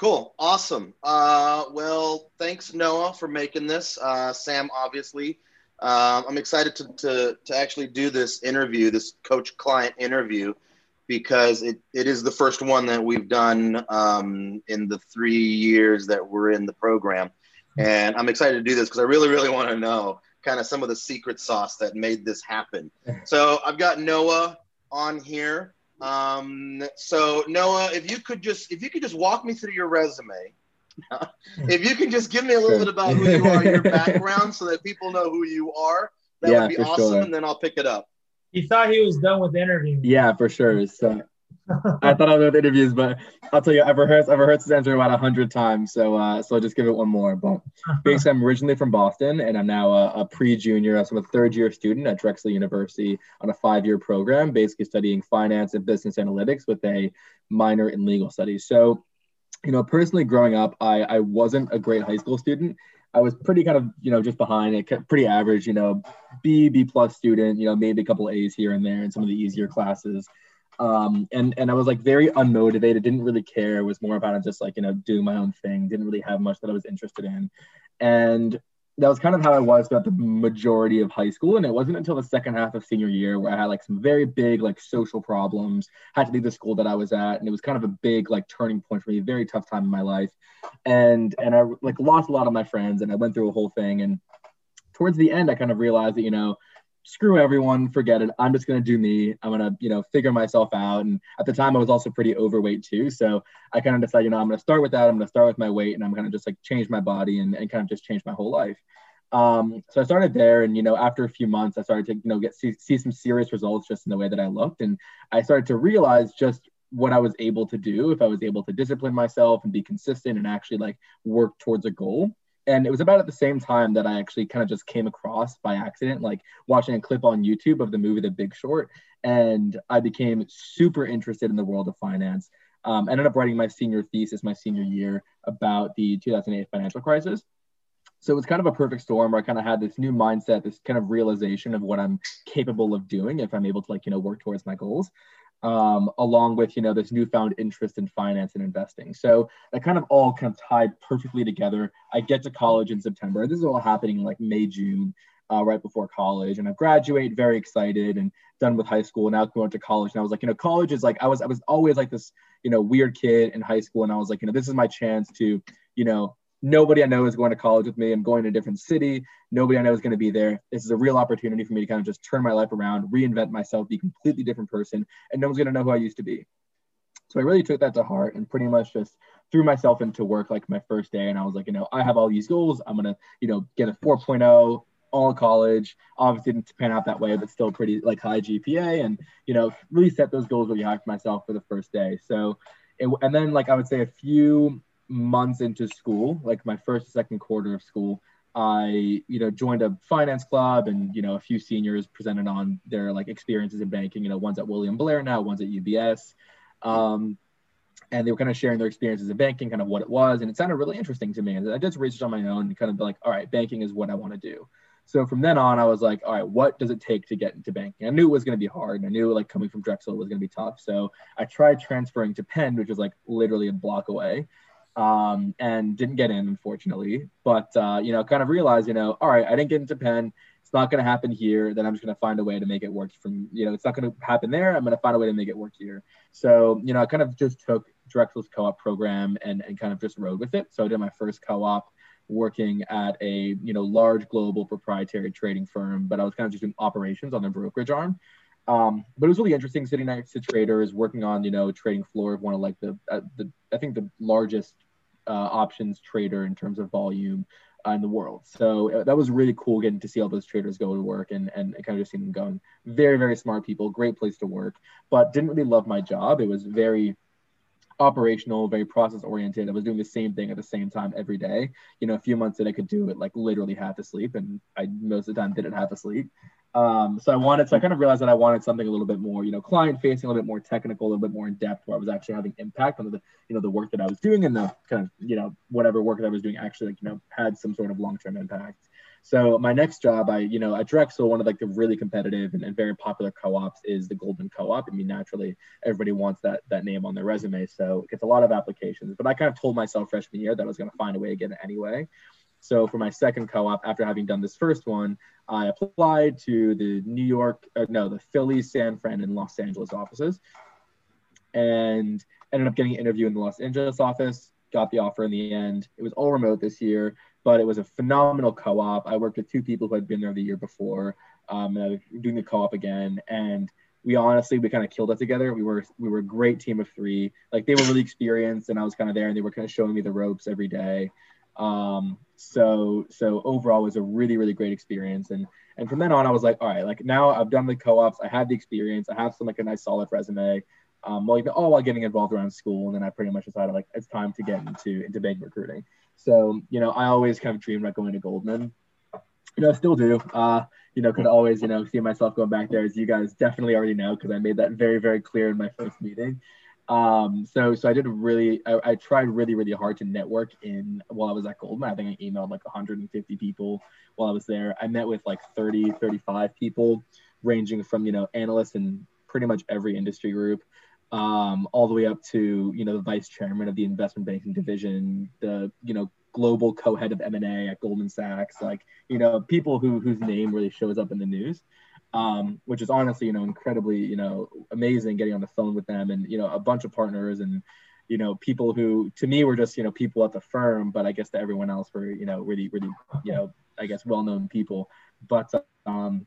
Cool. Awesome. Uh, well, thanks, Noah, for making this. Uh, Sam, obviously. Uh, I'm excited to, to, to actually do this interview, this coach client interview, because it, it is the first one that we've done um, in the three years that we're in the program. And I'm excited to do this because I really, really want to know kind of some of the secret sauce that made this happen. So I've got Noah on here. Um, so Noah, if you could just if you could just walk me through your resume, if you can just give me a little sure. bit about who you are, your background, so that people know who you are, that yeah, would be awesome, sure. and then I'll pick it up. He thought he was done with interviewing. Yeah, for sure. So I thought I was with interviews, but I'll tell you, I've rehearsed, I've rehearsed this answer about a hundred times. So, uh, so I'll just give it one more. But basically, I'm originally from Boston, and I'm now a, a pre-junior, so I'm a third-year student at Drexel University on a five-year program, basically studying finance and business analytics with a minor in legal studies. So, you know, personally, growing up, I I wasn't a great high school student. I was pretty kind of, you know, just behind it, pretty average, you know, B, B plus student, you know, maybe a couple A's here and there in some of the easier classes. Um, and and I was like very unmotivated, didn't really care. It was more about just like you know doing my own thing. Didn't really have much that I was interested in, and that was kind of how I was throughout the majority of high school. And it wasn't until the second half of senior year where I had like some very big like social problems. Had to leave the school that I was at, and it was kind of a big like turning point for me. Very tough time in my life, and and I like lost a lot of my friends, and I went through a whole thing. And towards the end, I kind of realized that you know screw everyone, forget it. I'm just gonna do me. I'm gonna, you know, figure myself out. And at the time, I was also pretty overweight too, so I kind of decided, you know, I'm gonna start with that. I'm gonna start with my weight, and I'm gonna just like change my body and, and kind of just change my whole life. Um, so I started there, and you know, after a few months, I started to, you know, get see, see some serious results just in the way that I looked, and I started to realize just what I was able to do if I was able to discipline myself and be consistent and actually like work towards a goal and it was about at the same time that I actually kind of just came across by accident, like watching a clip on YouTube of the movie The Big Short, and I became super interested in the world of finance. Um, ended up writing my senior thesis my senior year about the 2008 financial crisis. So it was kind of a perfect storm where I kind of had this new mindset, this kind of realization of what I'm capable of doing if I'm able to like, you know, work towards my goals um, along with you know this newfound interest in finance and investing. So that kind of all kind of tied perfectly together. I get to college in September. This is all happening like May, June, uh, right before college, and I graduate very excited and done with high school. Now going to college, and I was like, you know, college is like I was I was always like this you know weird kid in high school, and I was like, you know, this is my chance to you know nobody I know is going to college with me. I'm going to a different city. Nobody I know is going to be there. This is a real opportunity for me to kind of just turn my life around, reinvent myself, be a completely different person, and no one's going to know who I used to be. So I really took that to heart and pretty much just threw myself into work like my first day. And I was like, you know, I have all these goals. I'm going to, you know, get a 4.0 all college. Obviously didn't pan out that way, but still pretty like high GPA and, you know, really set those goals really high for myself for the first day. So, it, and then like I would say a few months into school, like my first, second quarter of school, I, you know, joined a finance club and, you know, a few seniors presented on their like experiences in banking, you know, one's at William Blair now, one's at UBS. Um, and they were kind of sharing their experiences in banking, kind of what it was. And it sounded really interesting to me. And I did some research on my own and kind of like, all right, banking is what I want to do. So from then on, I was like, all right, what does it take to get into banking? I knew it was going to be hard. And I knew like coming from Drexel was going to be tough. So I tried transferring to Penn, which was like literally a block away um, and didn't get in, unfortunately. But uh, you know, kind of realized, you know, all right, I didn't get into Penn. It's not going to happen here. Then I'm just going to find a way to make it work. From you know, it's not going to happen there. I'm going to find a way to make it work here. So you know, I kind of just took Drexel's co-op program and and kind of just rode with it. So I did my first co-op working at a you know large global proprietary trading firm, but I was kind of just doing operations on their brokerage arm. Um, but it was really interesting sitting next to traders, working on you know trading floor of one of like the uh, the I think the largest uh, options trader in terms of volume uh, in the world. So uh, that was really cool getting to see all those traders go to work and and kind of just seeing them going. Very very smart people, great place to work, but didn't really love my job. It was very operational, very process oriented. I was doing the same thing at the same time every day. You know, a few months that I could do it like literally half asleep, and I most of the time did it half asleep. Um, so I wanted, so I kind of realized that I wanted something a little bit more, you know, client facing, a little bit more technical, a little bit more in depth, where I was actually having impact on the, you know, the work that I was doing and the kind of, you know, whatever work that I was doing actually, like, you know, had some sort of long term impact. So my next job, I, you know, at Drexel, one of like the really competitive and, and very popular co-ops is the Goldman Co-op. I mean, naturally, everybody wants that that name on their resume, so it gets a lot of applications. But I kind of told myself freshman year that I was going to find a way to get it anyway. So for my second co-op, after having done this first one, I applied to the New York, uh, no, the Philly, San Fran, and Los Angeles offices, and ended up getting an interview in the Los Angeles office. Got the offer in the end. It was all remote this year but it was a phenomenal co-op. I worked with two people who had been there the year before, um, and I was doing the co-op again, and we honestly we kind of killed it together. We were we were a great team of three. Like they were really experienced, and I was kind of there, and they were kind of showing me the ropes every day. Um, so so overall, it was a really really great experience, and and from then on, I was like, all right, like now I've done the co-ops, I have the experience, I have some like a nice solid resume. Um, well, even all while getting involved around school, and then I pretty much decided like it's time to get into into bank recruiting. So, you know, I always kind of dreamed about going to Goldman. You know, still do. Uh, you know, could always, you know, see myself going back there, as you guys definitely already know, because I made that very, very clear in my first meeting. Um, so, so I did really, I, I, tried really, really hard to network in while I was at Goldman. I think I emailed like 150 people while I was there. I met with like 30, 35 people, ranging from you know analysts in pretty much every industry group um, all the way up to you know the vice chairman of the investment banking division, the you know global co-head of M&A at Goldman Sachs, like you know people who whose name really shows up in the news, um, which is honestly you know incredibly you know amazing getting on the phone with them and you know a bunch of partners and you know people who to me were just you know people at the firm, but I guess to everyone else were you know really really you know I guess well-known people, but um,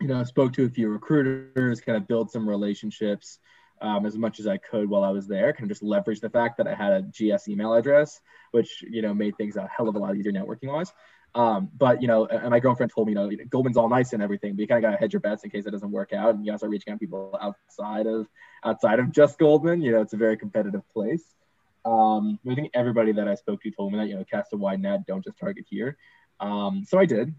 you know, spoke to a few recruiters, kind of build some relationships um, as much as I could while I was there. Kind of just leverage the fact that I had a GS email address, which you know made things a hell of a lot easier networking wise. Um, but you know, and my girlfriend told me, you know, Goldman's all nice and everything, but you kind of got to hedge your bets in case it doesn't work out, and you got to start reaching out to people outside of outside of just Goldman. You know, it's a very competitive place. Um, I think everybody that I spoke to told me that you know, cast a wide net, don't just target here. Um, so I did,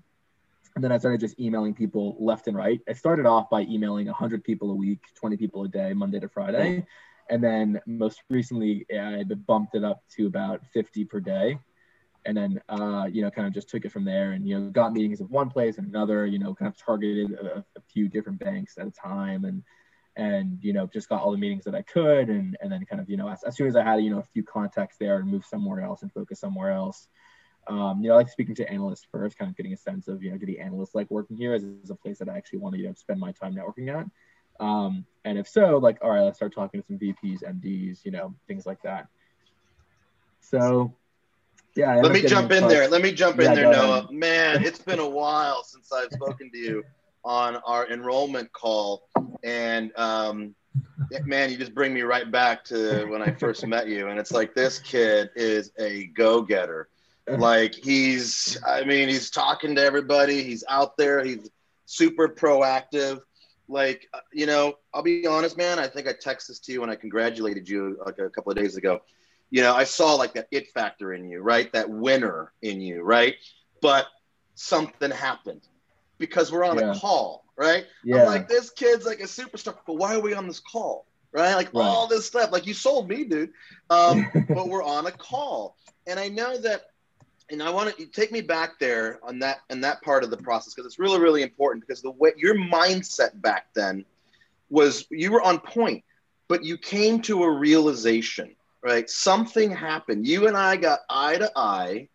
and then I started just emailing people left and right. I started off by emailing 100 people a week, 20 people a day, Monday to Friday. And then most recently, I bumped it up to about 50 per day. And then, uh, you know, kind of just took it from there and, you know, got meetings at one place and another, you know, kind of targeted a, a few different banks at a time and, and, you know, just got all the meetings that I could. And, and then kind of, you know, as, as soon as I had, you know, a few contacts there and move somewhere else and focus somewhere else, um, you know, I like speaking to analysts first, kind of getting a sense of, you know, do the analysts like working here? Is this a place that I actually want to, you know, spend my time networking at? Um, and if so, like, all right, let's start talking to some VPs, MDs, you know, things like that. So, yeah. Let me jump in there. Let me jump yeah, in there, Noah. Ahead. Man, it's been a while since I've spoken to you on our enrollment call, and um, man, you just bring me right back to when I first met you, and it's like this kid is a go-getter like he's, I mean, he's talking to everybody. He's out there. He's super proactive. Like, uh, you know, I'll be honest, man. I think I texted this to you when I congratulated you like a couple of days ago. You know, I saw like that it factor in you, right? That winner in you, right? But something happened because we're on yeah. a call, right? Yeah. I'm like, this kid's like a superstar, but why are we on this call? Right? Like right. all this stuff. Like you sold me, dude. Um, but we're on a call. And I know that and I want to take me back there on that and that part of the process because it's really really important because the way your mindset back then was you were on point, but you came to a realization, right? Something happened. You and I got eye to eye,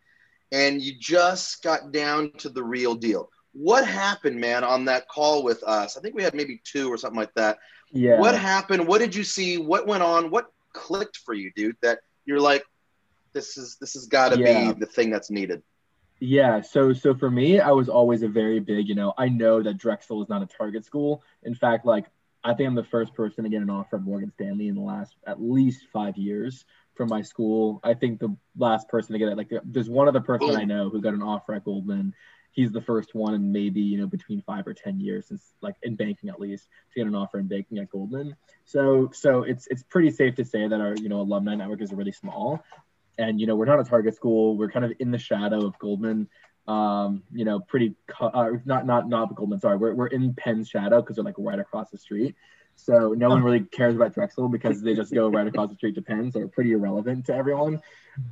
and you just got down to the real deal. What happened, man, on that call with us? I think we had maybe two or something like that. Yeah. What happened? What did you see? What went on? What clicked for you, dude? That you're like, this is this has got to yeah. be the thing that's needed. Yeah, so so for me, I was always a very big, you know, I know that Drexel is not a target school. In fact, like I think I'm the first person to get an offer at Morgan Stanley in the last at least five years from my school. I think the last person to get it, like there's one other person I know who got an offer at Goldman. He's the first one in maybe you know between five or ten years since like in banking at least to get an offer in banking at Goldman. So so it's it's pretty safe to say that our you know alumni network is really small and you know we're not a target school we're kind of in the shadow of goldman um, you know pretty uh, not not not goldman sorry we're, we're in penn's shadow because they're like right across the street so no one really cares about drexel because they just go right across the street to penn so we're pretty irrelevant to everyone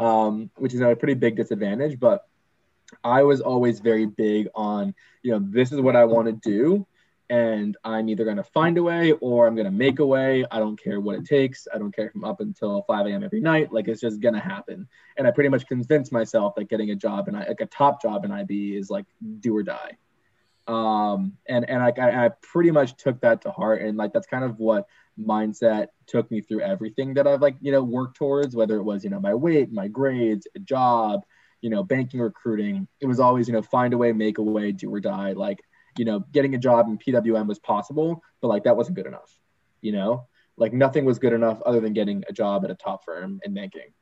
um, which is a pretty big disadvantage but I was always very big on, you know, this is what I want to do. And I'm either going to find a way or I'm going to make a way. I don't care what it takes. I don't care if I'm up until 5 a.m. every night. Like it's just going to happen. And I pretty much convinced myself that getting a job and like a top job in IB is like do or die. Um, and and I, I pretty much took that to heart. And like that's kind of what mindset took me through everything that I've like, you know, worked towards, whether it was, you know, my weight, my grades, a job, you know, banking, recruiting. It was always, you know, find a way, make a way, do or die. Like, you know, getting a job in PWM was possible, but like that wasn't good enough, you know, like nothing was good enough other than getting a job at a top firm in banking.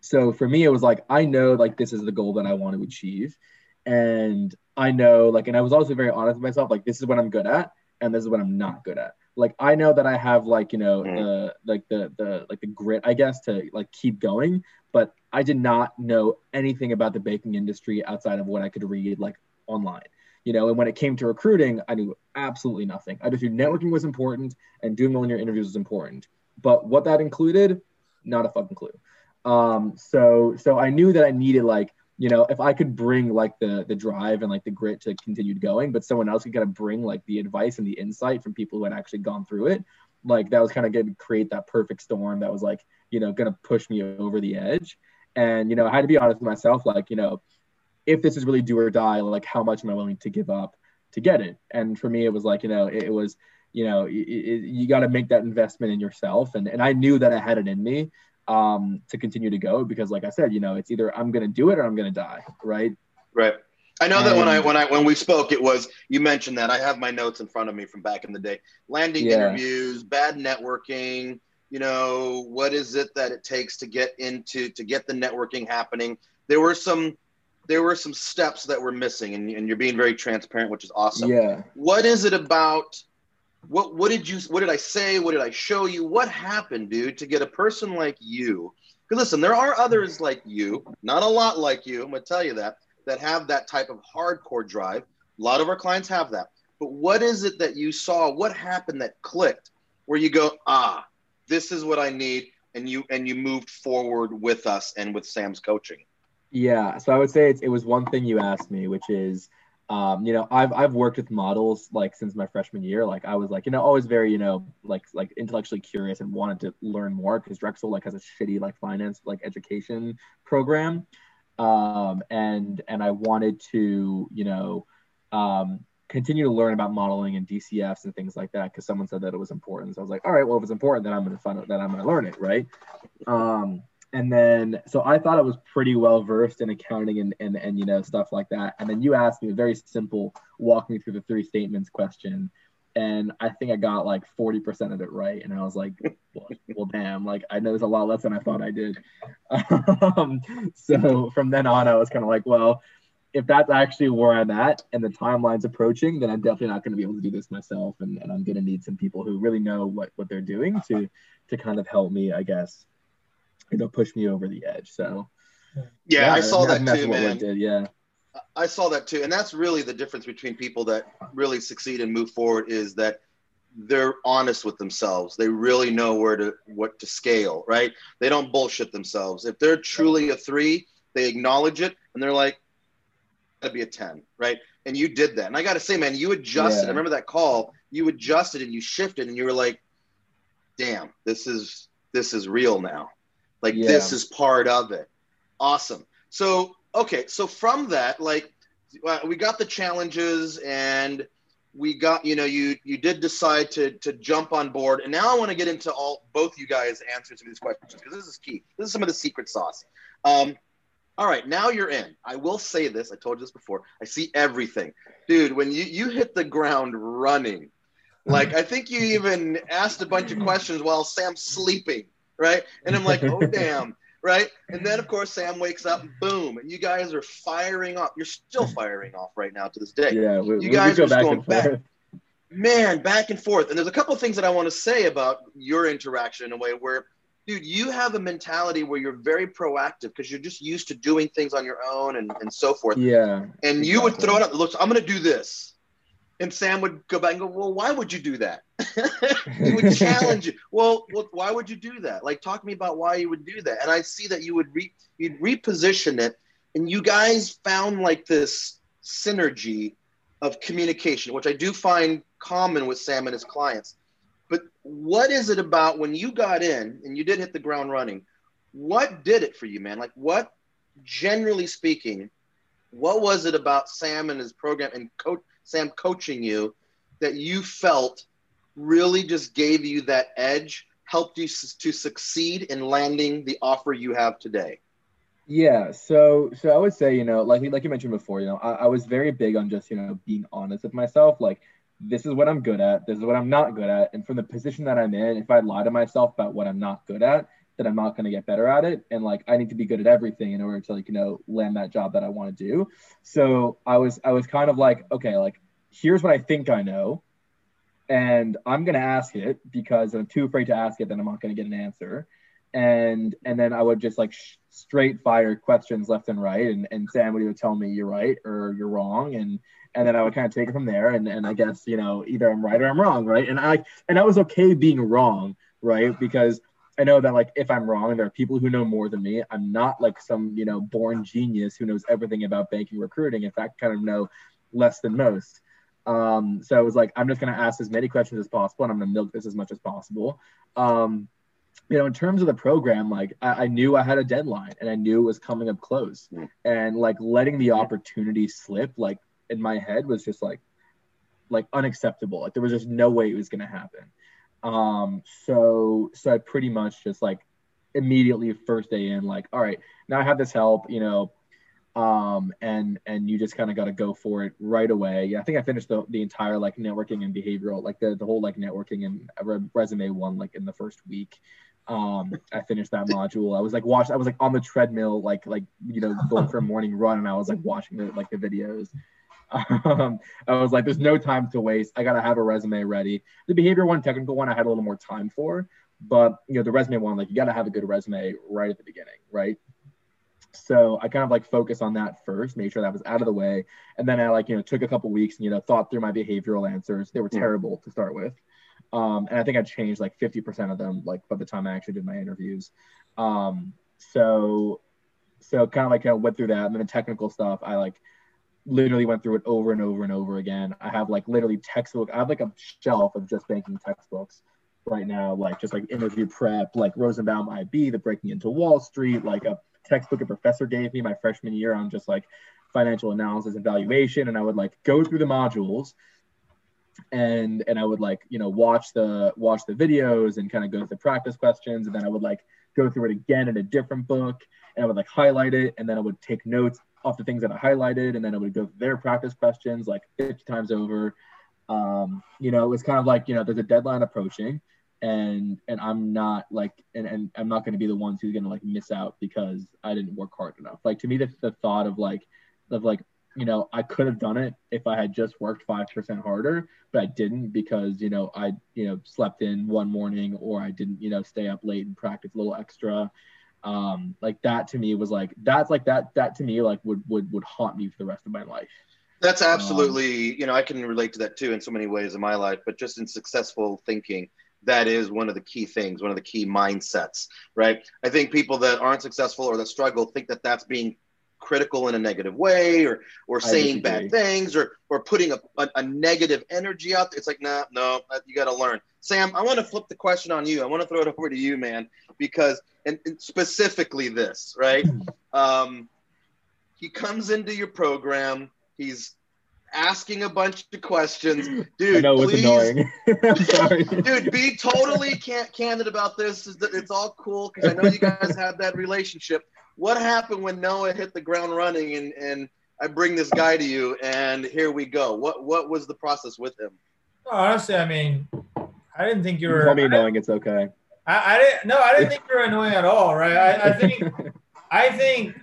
So for me, it was like, I know like this is the goal that I want to achieve. And I know like, and I was also very honest with myself, like, this is what I'm good at and this is what I'm not good at like I know that I have like you know the like the the like the grit I guess to like keep going, but I did not know anything about the banking industry outside of what I could read like online. You know, and when it came to recruiting, I knew absolutely nothing. I just knew networking was important and doing your interviews was important. But what that included, not a fucking clue. Um, so so I knew that I needed like you know, if I could bring like the the drive and like the grit to continue going, but someone else could kind of bring like the advice and the insight from people who had actually gone through it, like that was kind of going to create that perfect storm that was like, you know, going to push me over the edge. And you know, I had to be honest with myself, like, you know, if this is really do or die, like how much am I willing to give up to get it? And for me, it was like, you know, it, it was, you know, it, it, you got to make that investment in yourself. And and I knew that I had it in me um, to continue to go because, like I said, you know, it's either I'm going to do it or I'm going to die, right? Right. I know that when I when I when we spoke, it was you mentioned that I have my notes in front of me from back in the day. Landing yeah. interviews, bad networking. You know, what is it that it takes to get into to get the networking happening? There were some there were some steps that were missing, and, and you're being very transparent, which is awesome. Yeah. What is it about what what did you what did I say? What did I show you? What happened, dude, to get a person like you? Because listen, there are others like you, not a lot like you. I'm gonna tell you that that have that type of hardcore drive. A lot of our clients have that. But what is it that you saw? What happened that clicked where you go, ah, this is what I need, and you and you moved forward with us and with Sam's coaching? Yeah, so I would say it was one thing you asked me, which is um, you know, I've I've worked with models like since my freshman year. Like I was like, you know, always very, you know, like like intellectually curious and wanted to learn more because Drexel like has a shitty like finance like education program. Um, and and I wanted to, you know, um, continue to learn about modeling and DCFs and things like that because someone said that it was important. So I was like, all right, well, if it's important, then I'm gonna find out that I'm gonna learn it, right? And then so I thought I was pretty well versed in accounting and, and and you know stuff like that. And then you asked me a very simple walk me through the three statements question, and I think I got like forty percent of it right. And I was like, well, well, damn, like I know there's a lot less than I thought I did. Um, so from then on, I was kind of like, well, if that's actually where I'm at and the timeline's approaching, then I'm definitely not going to be able to do this myself, and, and I'm going to need some people who really know what what they're doing to to kind of help me, I guess you know push me over the edge. So yeah, yeah I saw that too, man. Did, yeah. I saw that too, and that's really the difference between people that really succeed and move forward is that they're honest with themselves. They really know where to what to scale, right? They don't bullshit themselves. If they're truly a three, they acknowledge it and they're like, "Gotta be a ten, right?" And you did that, and I got to say, man, you adjusted. Yeah. I remember that call. You adjusted and you shifted, and you were like, "Damn, this is this is real now." Like yeah. this is part of it. Awesome. So okay, so from that, like we got the challenges and we got you know you you did decide to to jump on board and now i want to get into all both you guys answers to these questions because this is key this is some of the secret sauce um all right now you're in i will say this i told you this before i see everything dude when you you hit the ground running like i think you even asked a bunch of questions while sam's sleeping right? And I'm like, oh damn, right? And then of course Sam wakes up, boom, and you guys are firing off. You're still firing off right now to this day. Yeah, we, you guys are going back. Man, back and forth. And there's a couple of things that I want to say about your interaction in a way where, dude, you have a mentality where you're very proactive because you're just used to doing things on your own and, and so forth. Yeah. And you would throw it up. Look, I'm going to do this and Sam would go back and go, "Well, why would you do that?" He would challenge you. Well, well, why would you do that? Like, talk to me about why you would do that. And I see that you would re- you'd reposition it and you guys found like this synergy of communication, which I do find common with Sam and his clients. But what is it about when you got in and you did hit the ground running? What did it for you, man? Like, what, generally speaking, what was it about Sam and his program and coach Sam coaching you that you felt really just gave you that edge, helped you to succeed in landing the offer you have today? Yeah, so so I would say, you know, like like you mentioned before, you know, I, I was very big on just, you know, being honest with myself. Like, this is what I'm good at, this is what I'm not good at. And from the position that I'm in, if I lie to myself about what I'm not good at, then I'm not gonna get better at it. And like I need to be good at everything in order to like, you know, land that job that I want to do. So I was I was kind of like, okay, like here's what I think I know. And I'm gonna ask it because I'm too afraid to ask it, then I'm not gonna get an answer and and then I would just like sh- straight fire questions left and right, and and Sam would either tell me you're right or you're wrong, and and then I would kind of take it from there, and and I guess you know either I'm right or I'm wrong, right? And I and I was okay being wrong, right? Because I know that like if I'm wrong, there are people who know more than me. I'm not like some you know born genius who knows everything about banking recruiting. In fact, kind of know less than most. Um, so it was like I'm just gonna ask as many questions as possible, and I'm gonna milk this as much as possible. Um, you know, in terms of the program, like I, I, knew I had a deadline and I knew it was coming up close. Mm. And like letting the opportunity slip, like in my head was just like like unacceptable. Like there was just no way it was gonna happen. Um, so so I pretty much just like immediately first day in, like, all right, now I have this help, you know, um, and and you just kind of got to go for it right away. I think I finished the, the entire like networking and behavioral, like the, the whole like networking and resume one like in the first week. Um i finished that module. I was like watch i was like on the treadmill like like you know going for a morning run and i was like watching the like the videos. Um i was like there's no time to waste. I gotta have a resume ready. The behavior one technical one i had a little more time for but you know the resume one like you gotta have a good resume right at the beginning right so I kind of like focus on that first, made sure that was out of the way. And then I like, you know, took a couple weeks and, you know, thought through my behavioral answers. They were terrible to start with. Um, and I think I changed like 50% of them, like by the time I actually did my interviews. Um, so, so kind of like I went through that. And then the technical stuff, I like literally went through it over and over and over again. I have like literally textbook. I have like a shelf of just banking textbooks right now, like just like interview prep, like Rosenbaum IB, the breaking into Wall Street, like a textbook a professor gave me my freshman year on just like financial analysis and valuation. And I would like go through the modules and and I would like you know watch the watch the videos and kind of go through the practice questions and then I would like go through it again in a different book and I would like highlight it and then I would take notes off the things that I highlighted and then I would go through their practice questions like 50 times over. Um, you know, it was kind of like you know there's a deadline approaching and and I'm not like and, and I'm not going to be the ones who's going to like miss out because I didn't work hard enough. Like to me, the, the thought of like of like you know, I could have done it if I had just worked 5% harder, but I didn't because, you know, I, you know, slept in one morning or I didn't, you know, stay up late and practice a little extra. Um, like that to me was like, that's like that, that to me, like would, would, would haunt me for the rest of my life. That's absolutely, um, you know, I can relate to that too in so many ways in my life, but just in successful thinking, that is one of the key things, one of the key mindsets, right? I think people that aren't successful or that struggle think that that's being critical in a negative way or or saying bad things or or putting a, a, a, negative energy out there. It's like, nah, no, you got to learn. Sam, I want to flip the question on you. I want to throw it over to you, man, because and, and specifically this, right? Um, he comes into your program. He's asking a bunch of questions. Dude, I know please, annoying. sorry. dude, be totally can- candid about this. It's all cool because I know you guys have that relationship what happened when Noah hit the ground running and, and I bring this guy to you and here we go? What what was the process with him? Honestly, I mean, I didn't think you were. Tell me annoying. It's okay. I, I didn't. No, I didn't think you were annoying at all. Right? I, I think. I think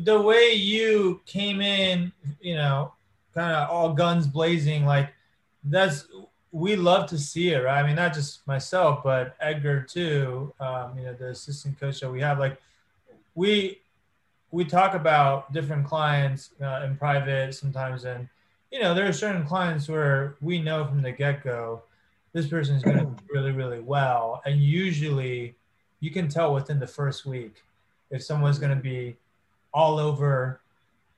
the way you came in, you know, kind of all guns blazing, like that's we love to see it, right? I mean, not just myself, but Edgar too. Um, you know, the assistant coach that we have, like we we talk about different clients uh, in private sometimes, and you know there are certain clients where we know from the get go this person is going to do really really well, and usually you can tell within the first week if someone's going to be all over,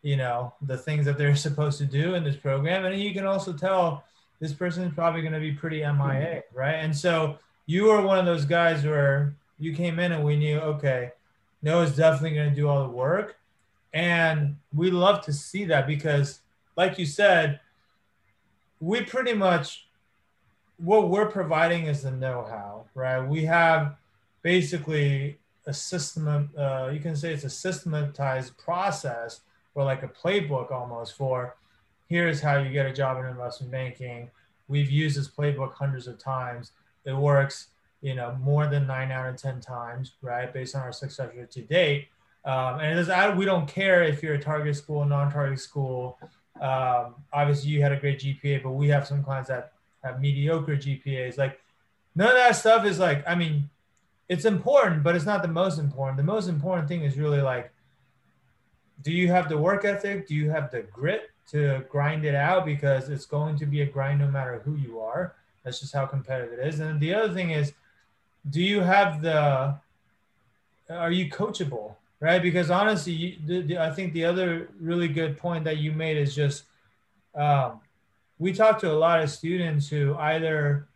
you know, the things that they're supposed to do in this program. And you can also tell this person is probably going to be pretty MIA, right? And so you were one of those guys where you came in and we knew, okay, Noah's definitely going to do all the work. And we love to see that because, like you said, we pretty much what we're providing is the know-how, right? We have basically a system. Uh, you can say it's a systematized process, or like a playbook almost for here's how you get a job in investment banking. We've used this playbook hundreds of times. It works, you know, more than nine out of ten times, right? Based on our success rate to date. Um, and we don't care if you're a target school, non-target school. Um, obviously, you had a great GPA, but we have some clients that have mediocre GPAs. Like none of that stuff is like, I mean, it's important, but it's not the most important. The most important thing is really like, do you have the work ethic? Do you have the grit to grind it out? Because it's going to be a grind no matter who you are. That's just how competitive it is. And the other thing is, do you have the, are you coachable? Right? Because honestly, you, the, the, I think the other really good point that you made is just, um, we talk to a lot of students who either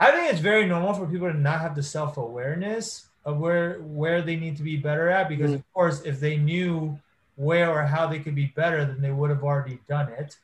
I think it's very normal for people to not have the self-awareness of where where they need to be better at because mm-hmm. of course if they knew where or how they could be better then they would have already done it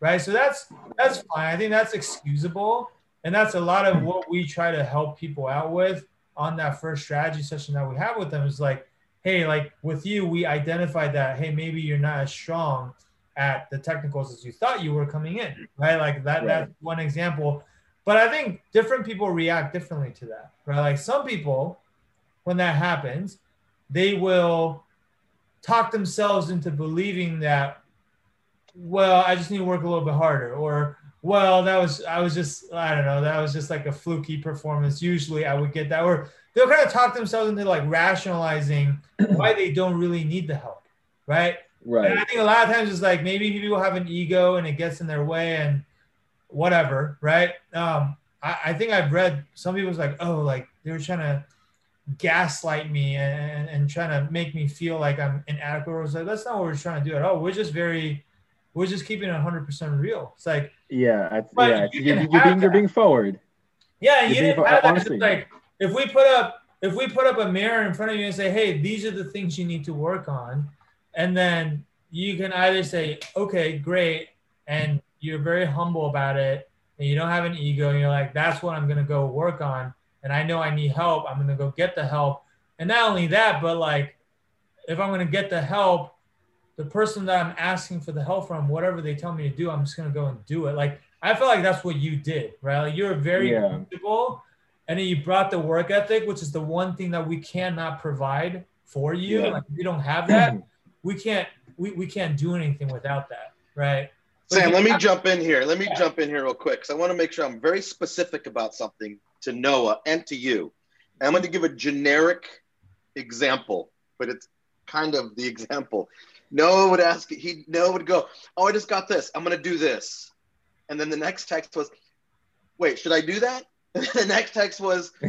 right so that's that's fine i think that's excusable and that's a lot of what we try to help people out with on that first strategy session that we have with them is like hey like with you we identified that hey maybe you're not as strong at the technicals as you thought you were coming in, right? Like that, right. that's one example. But I think different people react differently to that, right? Like some people, when that happens, they will talk themselves into believing that, well, I just need to work a little bit harder, or well, that was I was just I don't know, that was just like a fluky performance. Usually I would get that, or they'll kind of talk themselves into like rationalizing why they don't really need the help, right? Right. And I think a lot of times it's like maybe people have an ego and it gets in their way and whatever, right? Um, I, I think I've read some people's like, oh, like they were trying to gaslight me and, and trying to make me feel like I'm inadequate. Or like, that's not what we're trying to do at all. We're just very, we're just keeping it 100% real. It's like, yeah, yeah, you you're, you're being, you're being forward. Yeah, you didn't have that. Like, if we put up, if we put up a mirror in front of you and say, hey, these are the things you need to work on and then you can either say, okay, great, and you're very humble about it, and you don't have an ego, and you're like, that's what I'm gonna go work on, and I know I need help, I'm gonna go get the help, and not only that, but like, if I'm gonna get the help, the person that I'm asking for the help from, whatever they tell me to do, I'm just gonna go and do it. Like, I feel like that's what you did, right? Like, you're very yeah. comfortable, and then you brought the work ethic, which is the one thing that we cannot provide for you. Yeah. Like, we don't have that. we can't we, we can't do anything without that, right? Sam, let me jump in here. Let me yeah. jump in here real quick because I want to make sure I'm very specific about something to Noah and to you. And I'm going to give a generic example, but it's kind of the example. Noah would ask, he Noah would go, "Oh, I just got this. I'm going to do this," and then the next text was, "Wait, should I do that?" And the next text was,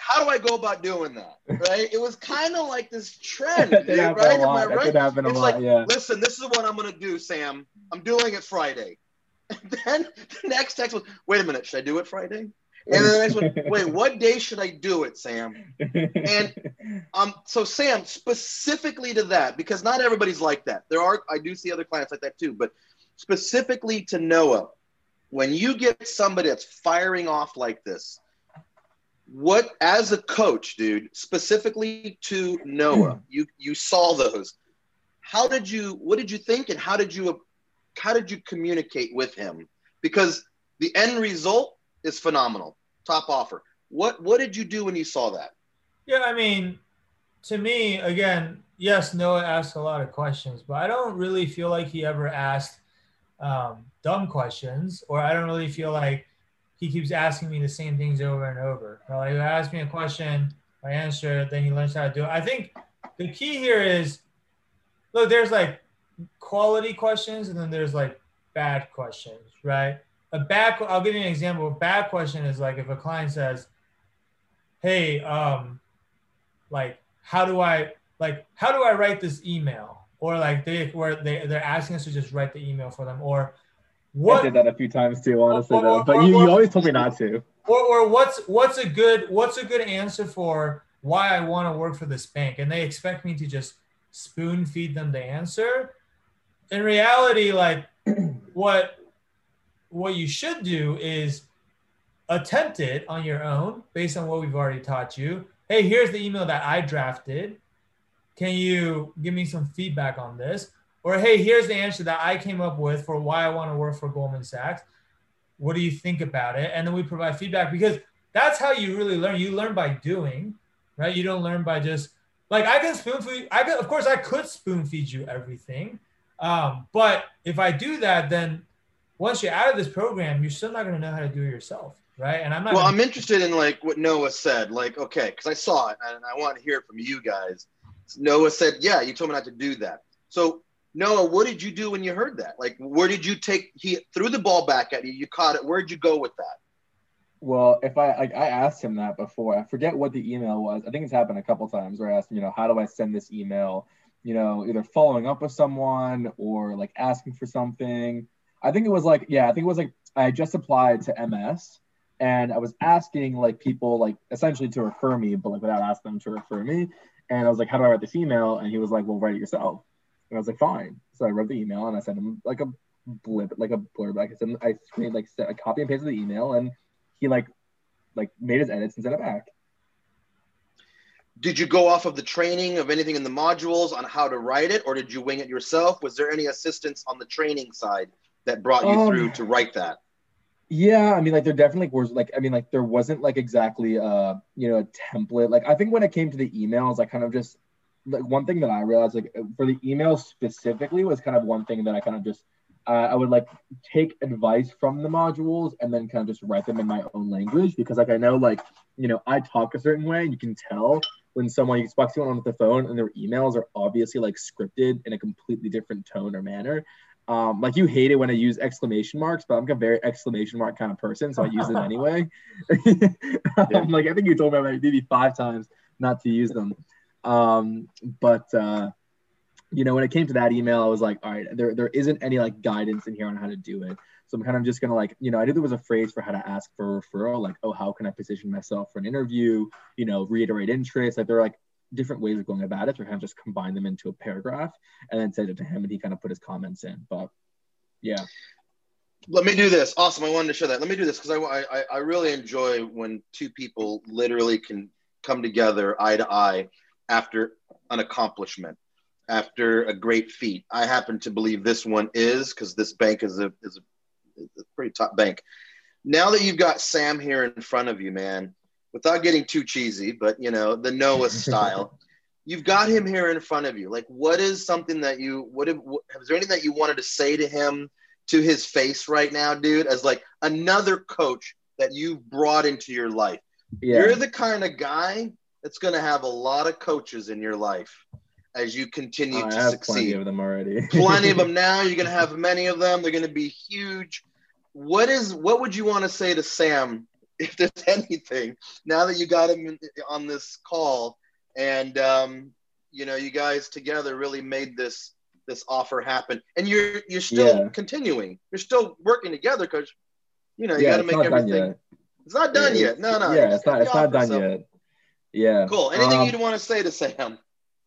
how do I go about doing that? Right? It was kind of like this trend, dude, right? Am I right? it's like, yeah. listen, this is what I'm gonna do, Sam. I'm doing it Friday. And then the next text was, wait a minute, should I do it Friday? And then the next one, wait, what day should I do it, Sam? And um, so Sam, specifically to that, because not everybody's like that. There are, I do see other clients like that too, but specifically to Noah, when you get somebody that's firing off like this, what as a coach, dude, specifically to Noah, you you saw those. How did you what did you think and how did you how did you communicate with him? Because the end result is phenomenal. Top offer. What what did you do when you saw that? Yeah, I mean, to me, again, yes, Noah asked a lot of questions, but I don't really feel like he ever asked um, dumb questions, or I don't really feel like he keeps asking me the same things over and over. Like he asks me a question, I answer it, then he learns how to do it. I think the key here is look, there's like quality questions and then there's like bad questions, right? A bad I'll give you an example. A bad question is like if a client says, Hey, um, like how do I like how do I write this email? Or like they were they they're asking us to just write the email for them, or what I did that a few times too, honestly, or, though. But or, you, you always told me not to. Or, or what's what's a good what's a good answer for why I want to work for this bank? And they expect me to just spoon feed them the answer. In reality, like what what you should do is attempt it on your own based on what we've already taught you. Hey, here's the email that I drafted. Can you give me some feedback on this? Or hey, here's the answer that I came up with for why I want to work for Goldman Sachs. What do you think about it? And then we provide feedback because that's how you really learn. You learn by doing, right? You don't learn by just like I can spoon feed. I could, of course, I could spoon feed you everything, um, but if I do that, then once you're out of this program, you're still not going to know how to do it yourself, right? And I'm not. Well, gonna- I'm interested in like what Noah said. Like, okay, because I saw it and I want to hear it from you guys. Noah said, "Yeah, you told me not to do that." So, Noah, what did you do when you heard that? Like, where did you take? He threw the ball back at you. You caught it. Where'd you go with that? Well, if I like, I asked him that before. I forget what the email was. I think it's happened a couple times where I asked him, you know, how do I send this email? You know, either following up with someone or like asking for something. I think it was like, yeah, I think it was like I just applied to MS and I was asking like people like essentially to refer me, but like without asking them to refer me. And I was like, how do I write this email? And he was like, well, write it yourself. And I was like, fine. So I wrote the email and I sent him like a blip, like a blurb. Like I said, I screened like a copy and paste of the email and he like like made his edits and sent it back. Did you go off of the training of anything in the modules on how to write it, or did you wing it yourself? Was there any assistance on the training side that brought you um, through to write that? Yeah, I mean, like there definitely was like I mean, like there wasn't like exactly uh you know a template. Like I think when it came to the emails, I kind of just like one thing that I realized like for the emails specifically was kind of one thing that I kind of just uh, I would like take advice from the modules and then kind of just write them in my own language because like I know like you know I talk a certain way. And you can tell when someone you speak to someone on the phone and their emails are obviously like scripted in a completely different tone or manner. Um, like you hate it when I use exclamation marks, but I'm a very exclamation mark kind of person, so I use them anyway. um, like I think you told me maybe five times not to use them. Um, but uh, you know, when it came to that email, I was like, all right, there, there isn't any like guidance in here on how to do it. So I'm kind of just gonna like, you know, I knew there was a phrase for how to ask for a referral, like, oh, how can I position myself for an interview? You know, reiterate interest. Like there are like different ways of going about it. So kind of just combine them into a paragraph and then send it to him, and he kind of put his comments in. But yeah. Let me do this. Awesome. I wanted to show that. Let me do this because I, I I really enjoy when two people literally can come together eye to eye after an accomplishment after a great feat. I happen to believe this one is because this bank is a is a, a, pretty top bank. Now that you've got Sam here in front of you, man, without getting too cheesy, but you know the Noah style, you've got him here in front of you. Like, what is something that you what, have, is there anything that you wanted to say to him to his face right now, dude? As like another coach that you've brought into your life. Yeah. You're the kind of guy that's going to have a lot of coaches in your life as you continue oh, to succeed. Plenty of them already. plenty of them now. You're going to have many of them. They're going to be huge. What is what would you want to say to Sam if there's anything now that you got him on this call and um, you know you guys together really made this this offer happen and you're you're still yeah. continuing. You're still working together because you know you yeah, got to make everything. It's not done yet. No, no. Yeah, it's not. It's not done yet. Yeah. Cool. Anything um, you'd want to say to Sam?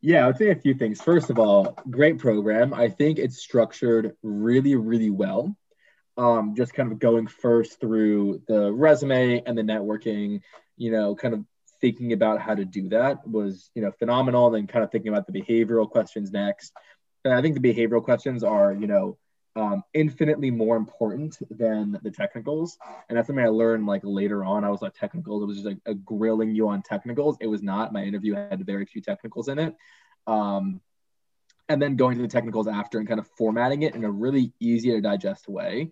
Yeah, I'd say a few things. First of all, great program. I think it's structured really, really well. Um, just kind of going first through the resume and the networking, you know, kind of thinking about how to do that was, you know, phenomenal. And then kind of thinking about the behavioral questions next. And I think the behavioral questions are, you know, um, infinitely more important than the technicals. And that's something I learned like later on. I was like technicals. It was just like a grilling you on technicals. It was not. My interview had very few technicals in it. Um, and then going to the technicals after and kind of formatting it in a really easy to digest way.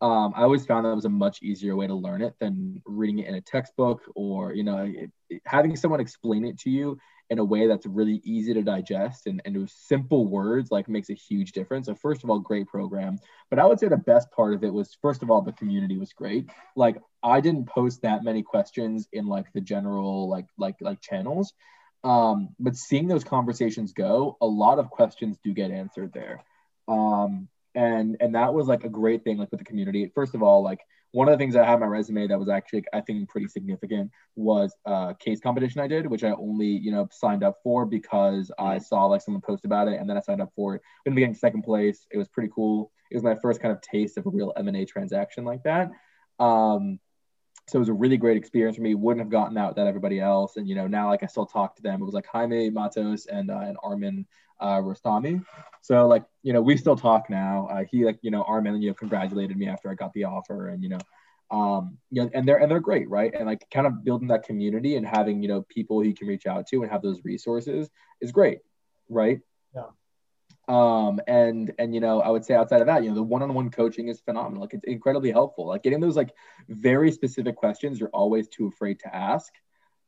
Um, I always found that was a much easier way to learn it than reading it in a textbook or, you know, it, it, having someone explain it to you in a way that's really easy to digest and, and with simple words like makes a huge difference. So first of all, great program. But I would say the best part of it was first of all, the community was great. Like I didn't post that many questions in like the general like like like channels. Um, but seeing those conversations go, a lot of questions do get answered there. Um, and and that was like a great thing like with the community. First of all, like one of the things I had on my resume that was actually I think pretty significant was a case competition I did, which I only you know signed up for because I mm-hmm. saw like someone post about it, and then I signed up for it. To be getting second place. It was pretty cool. It was my first kind of taste of a real M and A transaction like that. Um, so it was a really great experience for me. Wouldn't have gotten out that everybody else. And you know, now like I still talk to them. It was like Jaime Matos and uh, and Armin uh, Rostami. So like you know, we still talk now. Uh, he like you know Armin you know congratulated me after I got the offer, and you know, um, you know, and they're and they're great, right? And like kind of building that community and having you know people you can reach out to and have those resources is great, right? Um, and and you know, I would say outside of that, you know, the one-on-one coaching is phenomenal. Like it's incredibly helpful. Like getting those like very specific questions you're always too afraid to ask,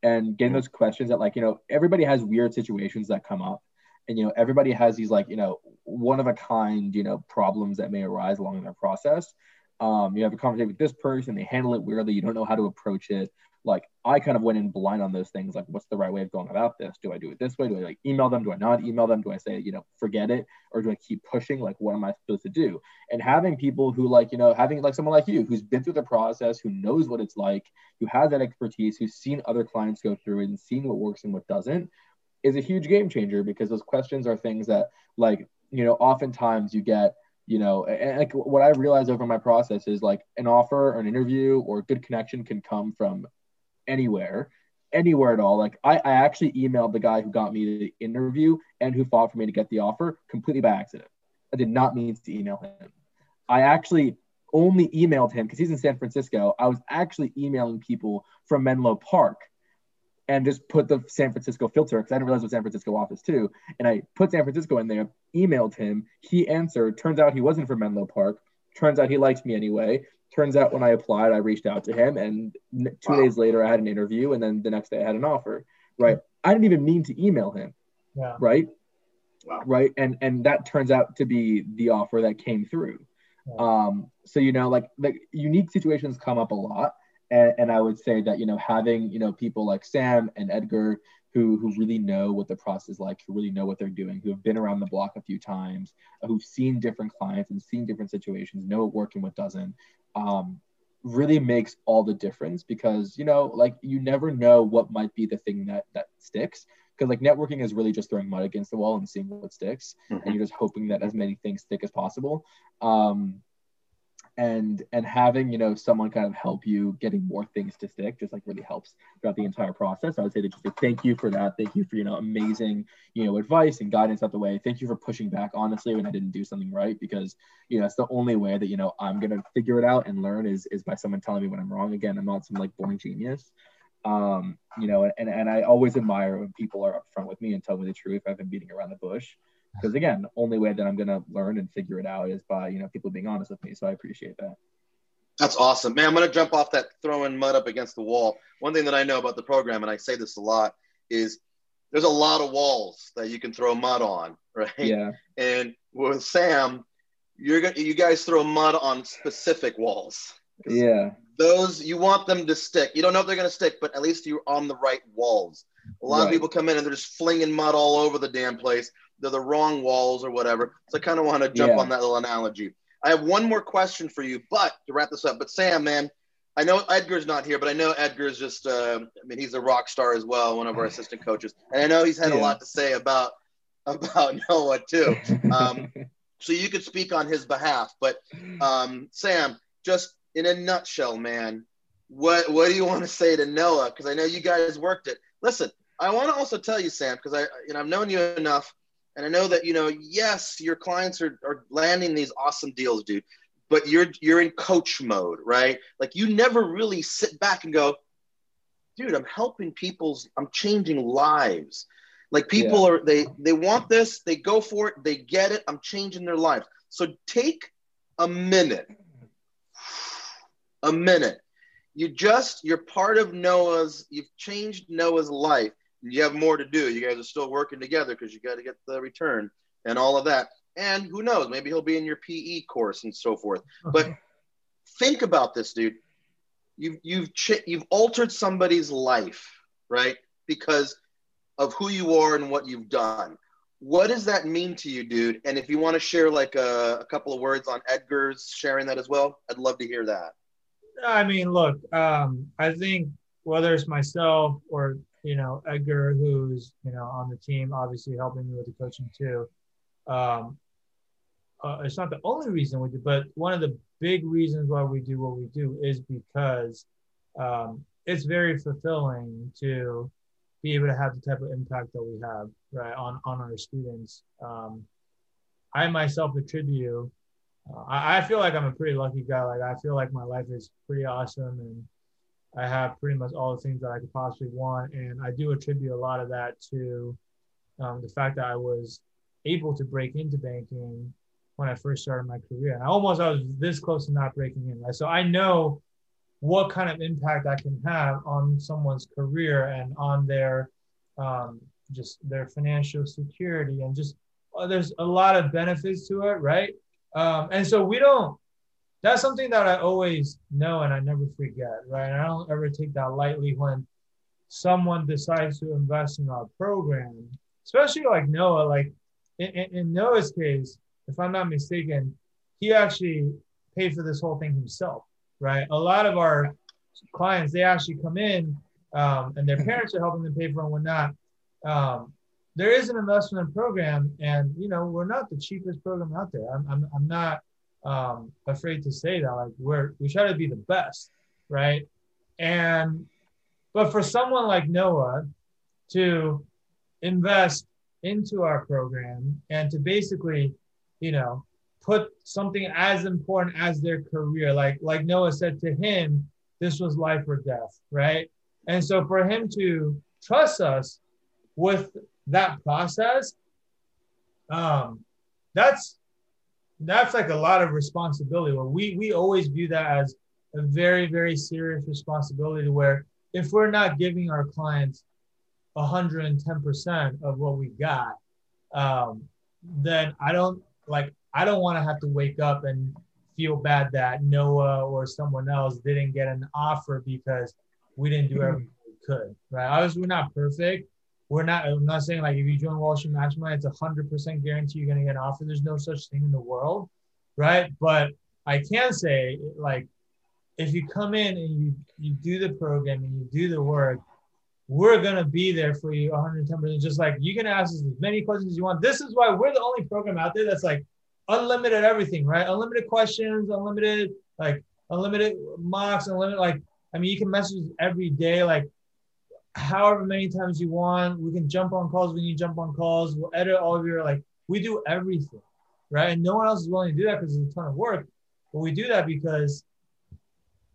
and getting those questions that like you know everybody has weird situations that come up, and you know everybody has these like you know one of a kind you know problems that may arise along their process. Um, you have a conversation with this person, they handle it weirdly, you don't know how to approach it like I kind of went in blind on those things. Like, what's the right way of going about this? Do I do it this way? Do I like email them? Do I not email them? Do I say, you know, forget it? Or do I keep pushing? Like, what am I supposed to do? And having people who like, you know, having like someone like you who's been through the process, who knows what it's like, who has that expertise, who's seen other clients go through it and seen what works and what doesn't, is a huge game changer because those questions are things that like, you know, oftentimes you get you know and like what i realized over my process is like an offer or an interview or good connection can come from anywhere, anywhere at all. Like I, I actually emailed the guy who got me the interview and who fought for me to get the offer completely by accident. I did not mean to email him. I actually only emailed him because he's in San Francisco. I was actually emailing people from Menlo Park and just put the San Francisco filter because I didn't realize was San Francisco office too. And I put San Francisco in there, emailed him. He answered. Turns out he wasn't from Menlo Park. Turns out he liked me anyway turns out when I applied, I reached out to him, and two wow. days later, I had an interview, and then the next day, I had an offer. Right? I didn't even mean to email him. Yeah. Right. Wow. Right. And and that turns out to be the offer that came through. Yeah. Um. So you know, like like unique situations come up a lot, and, and I would say that you know having you know people like Sam and Edgar who who really know what the process is like, who really know what they're doing, who have been around the block a few times, who've seen different clients and seen different situations, know what works and what doesn't, um, really makes all the difference because you know like you never know what might be the thing that that sticks because like networking is really just throwing mud against the wall and seeing what sticks mm-hmm. and you're just hoping that as many things stick as possible um, and and having you know someone kind of help you getting more things to stick just like really helps throughout the entire process. I would say that just like, thank you for that. Thank you for you know amazing you know advice and guidance out the way. Thank you for pushing back honestly when i didn't do something right because you know it's the only way that you know i'm gonna figure it out and learn is is by someone telling me when i'm wrong. Again i'm not some like born genius. Um you know and and i always admire when people are upfront with me and tell me the truth i've been beating around the bush because again, the only way that I'm gonna learn and figure it out is by you know people being honest with me. So I appreciate that. That's awesome, man. I'm gonna jump off that throwing mud up against the wall. One thing that I know about the program, and I say this a lot, is there's a lot of walls that you can throw mud on, right? Yeah. And with Sam, you're gonna you guys throw mud on specific walls. Yeah. Those you want them to stick. You don't know if they're gonna stick, but at least you're on the right walls. A lot right. of people come in and they're just flinging mud all over the damn place they're the wrong walls or whatever. So I kind of want to jump yeah. on that little analogy. I have one more question for you, but to wrap this up, but Sam, man, I know Edgar's not here, but I know Edgar's just, uh, I mean, he's a rock star as well, one of our assistant coaches. And I know he's had yeah. a lot to say about, about Noah too. Um, so you could speak on his behalf, but um, Sam, just in a nutshell, man, what, what do you want to say to Noah? Cause I know you guys worked it. Listen, I want to also tell you, Sam, because I, you know, I've known you enough and I know that, you know, yes, your clients are, are landing these awesome deals, dude, but you're you're in coach mode, right? Like you never really sit back and go, dude, I'm helping people's, I'm changing lives. Like people yeah. are they they want this, they go for it, they get it, I'm changing their lives. So take a minute. A minute. You just you're part of Noah's, you've changed Noah's life you have more to do. You guys are still working together because you got to get the return and all of that. And who knows? Maybe he'll be in your PE course and so forth. Okay. But think about this, dude. You've you've ch- you've altered somebody's life, right? Because of who you are and what you've done. What does that mean to you, dude? And if you want to share like a, a couple of words on Edgar's sharing that as well, I'd love to hear that. I mean, look, um, I think whether it's myself or you know Edgar, who's you know on the team, obviously helping me with the coaching too. Um, uh, it's not the only reason we do, but one of the big reasons why we do what we do is because um, it's very fulfilling to be able to have the type of impact that we have right on on our students. Um, I myself attribute. Uh, I, I feel like I'm a pretty lucky guy. Like I feel like my life is pretty awesome, and I have pretty much all the things that I could possibly want. And I do attribute a lot of that to um, the fact that I was able to break into banking when I first started my career. And I almost I was this close to not breaking in. Right? So I know what kind of impact I can have on someone's career and on their um, just their financial security and just uh, there's a lot of benefits to it, right? Um, and so we don't. That's something that I always know and I never forget, right? I don't ever take that lightly when someone decides to invest in our program, especially like Noah. Like in, in Noah's case, if I'm not mistaken, he actually paid for this whole thing himself right? A lot of our clients, they actually come in um, and their mm-hmm. parents are helping them pay for it and whatnot. Um, there is an investment program, and you know we're not the cheapest program out there. I'm, I'm, I'm not um, afraid to say that. Like we're we try to be the best, right? And but for someone like Noah to invest into our program and to basically, you know, put something as important as their career. Like like Noah said to him, this was life or death, right? And so for him to trust us with that process, um, that's that's like a lot of responsibility. Where we we always view that as a very very serious responsibility. Where if we're not giving our clients 110% of what we got, um, then I don't like I don't want to have to wake up and feel bad that Noah or someone else didn't get an offer because we didn't do everything we could. Right? Obviously, we're not perfect. We're not. I'm not saying like if you join Wall Street Mastermind, it's a hundred percent guarantee you're gonna get an offer. There's no such thing in the world, right? But I can say like if you come in and you you do the program and you do the work, we're gonna be there for you 110 percent. Just like you can ask us as many questions as you want. This is why we're the only program out there that's like unlimited everything, right? Unlimited questions, unlimited like unlimited mocks, unlimited like I mean you can message every day, like however many times you want. We can jump on calls when you jump on calls. We'll edit all of your like we do everything, right? And no one else is willing to do that because it's a ton of work. But we do that because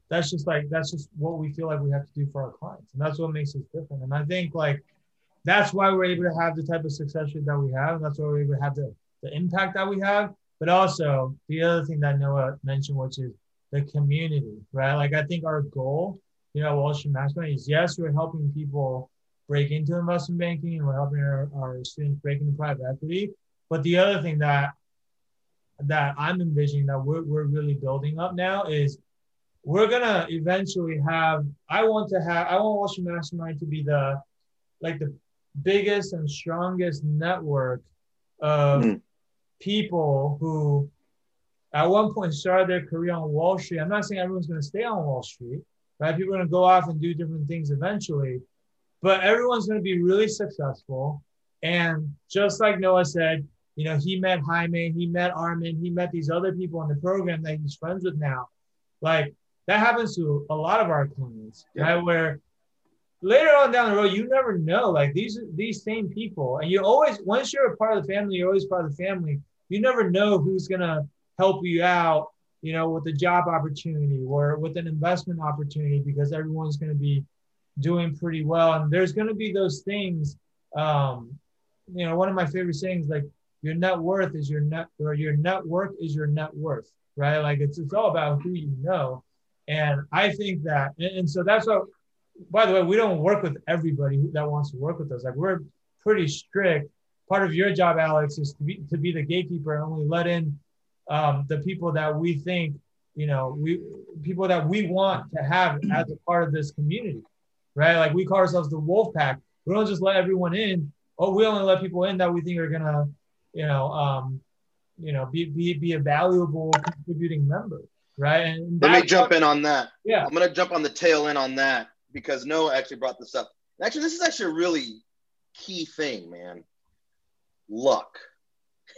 that's just like that's just what we feel like we have to do for our clients, and that's what makes us different. And I think like that's why we're able to have the type of success rate that we have, and that's why we're able to have the the impact that we have but also the other thing that Noah mentioned, which is the community, right? Like I think our goal, you know, Wall Street Mastermind is yes, we're helping people break into investment banking and we're helping our, our students break into private equity. But the other thing that that I'm envisioning that we're, we're really building up now is we're gonna eventually have I want to have I want Wall Street Mastermind to be the like the biggest and strongest network of mm-hmm people who at one point started their career on Wall Street. I'm not saying everyone's going to stay on Wall Street, right? People are going to go off and do different things eventually, but everyone's going to be really successful. And just like Noah said, you know, he met Jaime, he met Armin, he met these other people in the program that he's friends with now. Like that happens to a lot of our clients, yeah. right? Where later on down the road, you never know. Like these these same people, and you always once you're a part of the family, you're always part of the family. You never know who's gonna help you out, you know, with a job opportunity or with an investment opportunity because everyone's gonna be doing pretty well, and there's gonna be those things. Um, you know, one of my favorite sayings, like your net worth is your net, or your network is your net worth, right? Like it's it's all about who you know. And I think that, and, and so that's what by the way, we don't work with everybody that wants to work with us. Like we're pretty strict. Part of your job, Alex, is to be, to be the gatekeeper and only let in um, the people that we think, you know, we people that we want to have as a part of this community, right? Like we call ourselves the wolf pack. We don't just let everyone in. Oh, we only let people in that we think are gonna, you know, um, you know, be be be a valuable contributing member, right? And Let me jump in on that. Yeah. I'm gonna jump on the tail end on that because Noah actually brought this up. Actually, this is actually a really key thing, man. Luck.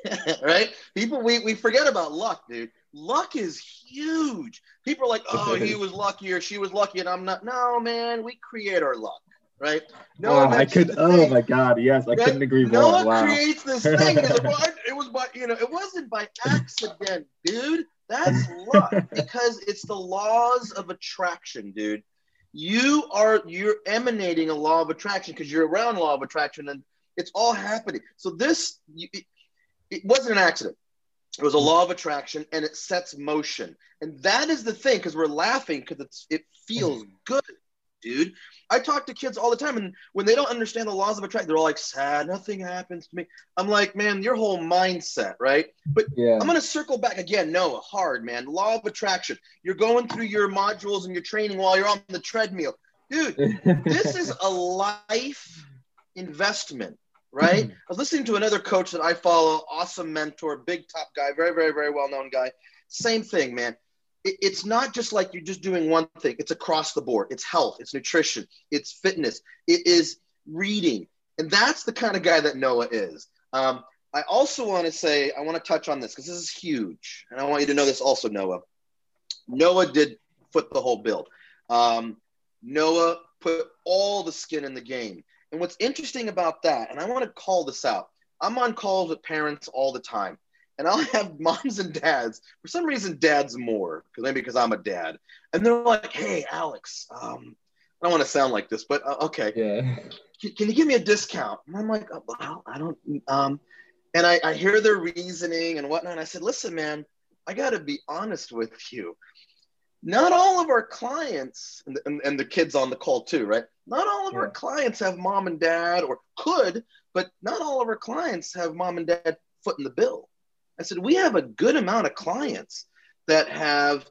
right? People we, we forget about luck, dude. Luck is huge. People are like, oh, he was lucky or she was lucky, and I'm not. No, man, we create our luck, right? Noah, oh, I could. Oh thing. my God, yes, I Right? couldn't agree more. Noah Wow. creates this thing. He's like, well, it was by you know, it wasn't by accident, dude. That's luck because it's the laws of attraction, dude. You are you're emanating a law of attraction because you're around law of attraction, and it's all happening. So this it, wasn't an accident. It was a mm. law of attraction, and it sets motion. And that is the thing because we're laughing because it feels mm. good, dude. I talk to kids all the time, and when they don't understand the laws of attraction, they're all like, sad, nothing happens to me. I'm like, man, your whole mindset, right? But Yeah. I'm going to circle back again. No, hard, man. Law of attraction. You're going through your modules and your training while you're on the treadmill. Dude, this is a life investment, right? I was listening to another coach that I follow, awesome mentor, big top guy, very, very, very well known guy. Same thing, man. It, it's not just like you're just doing one thing, it's across the board. It's health, it's nutrition, it's fitness, it is reading. And that's the kind of guy that Noah is. Um, I also want to say, I want to touch on this because this is huge. And I want you to know this also, Noah. Noah did foot the whole bill. Um, Noah put all the skin in the game. And what's interesting about that, and I want to call this out, I'm on calls with parents all the time. And I'll have moms and dads. For some reason, dads more, because maybe because I'm a dad. And they're like, "Hey, Alex, um, I don't want to sound like this, but uh, okay, yeah. can, can you give me a discount? And I'm like, oh, well, I don't, um, and I, I hear their reasoning and whatnot. And I said, listen, man, I got to be honest with you. Not all of our clients, and, and, and the kids on the call too, right? Not all of our clients have mom and dad or could, but not all of our clients have mom and dad foot in the bill. I said, we have a good amount of clients that have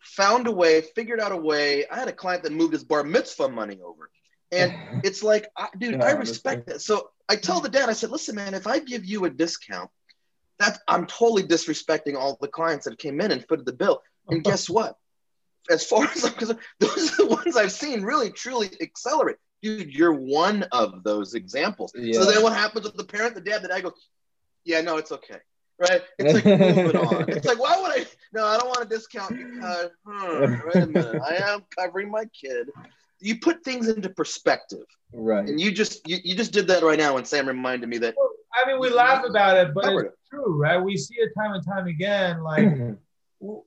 found a way, figured out a way. I had a client that moved his bar mitzvah money over. And it's like, I, dude, Yeah, I respect that. So I tell the dad, I said, listen, man, if I give you a discount, that's I'm totally disrespecting all the clients that came in and footed the bill. And guess what? As far as I'm concerned, those are the ones I've seen really truly accelerate. Dude, you're one of those examples. Yeah. So then what happens with the parent, the dad, the dad goes, Yeah, no, it's okay. Right? It's like moving on. It's like, why would I no, I don't want to discount because hmm, wait a minute, I am covering my kid. You put things into perspective. right. And you just you, you just did that right now when Sam reminded me that I mean, we laugh about it, but Covered it's true, right? We see it time and time again. Like, w- w-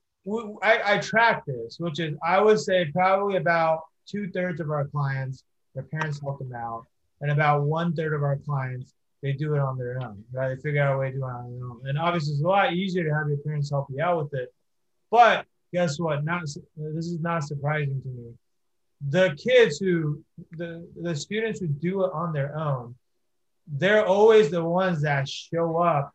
I, I track this, which is I would say probably about two thirds of our clients, their parents help them out, and about one third of our clients they do it on their own. Right? They figure out a way to do it on their own. And obviously, it's a lot easier to have your parents help you out with it. But guess what? Not this is not surprising to me. The kids who the the students who do it on their own, they're always the ones that show up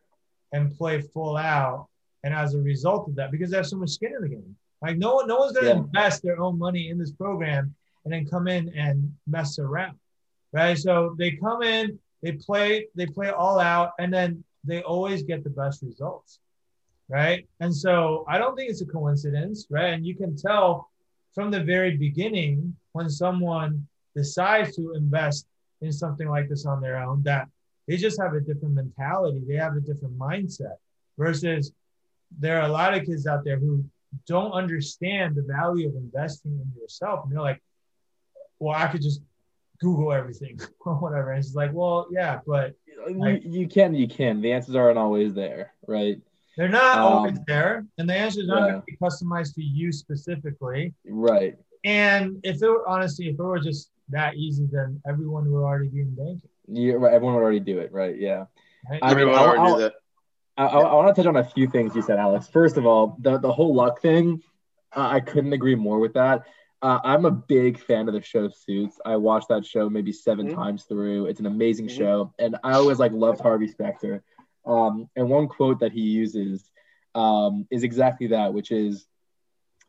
and play full out. And as a result of that, because they have so much skin in the game, like no one, no one's going to Yeah. invest their own money in this program and then come in and mess around, right? So they come in, they play, they play all out, and then they always get the best results, right? And so I don't think it's a coincidence, right? And you can tell from the very beginning when someone decides to invest in something like this on their own that they just have a different mentality, they have a different mindset versus there are a lot of kids out there who don't understand the value of investing in yourself. And they're like, well, I could just Google everything or whatever. And it's like, well, yeah, but you, you can, you can. The answers aren't always there, right? they're not Um, always there. And the answer aren't yeah. going to be customized to you specifically. Right. And if it were, honestly, if it were just that easy, then everyone would already be in banking. You, right. Everyone would already do it, right? Yeah. Right? I mean, everyone I'll- already I'll- do that. I, I, I want to touch on a few things you said, Alex. First of all, the, the whole luck thing, uh, I couldn't agree more with that. Uh, I'm a big fan of the show Suits. I watched that show maybe 7 Mhm. times through. It's an amazing Mhm. show, and I always like loved Harvey Specter. Um, and one quote that he uses um, is exactly that, which is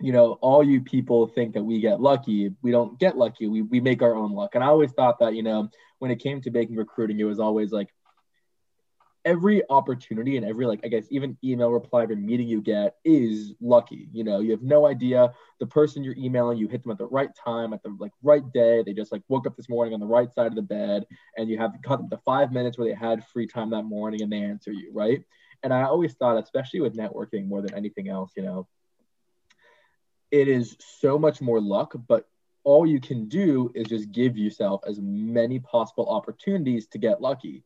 you know, all you people think that we get lucky. We don't get lucky. We, we make our own luck. And I always thought that, you know, when it came to making recruiting, it was always like every opportunity and every, like, I guess, even email reply every meeting you get is lucky. You know, you have no idea the person you're emailing, you hit them at the right time, at the like right day. They just like woke up this morning on the right side of the bed and you have cut them to five minutes where they had free time that morning and they answer you, right? And I always thought, especially with networking more than anything else, you know, it is so much more luck, but all you can do is just give yourself as many possible opportunities to get lucky.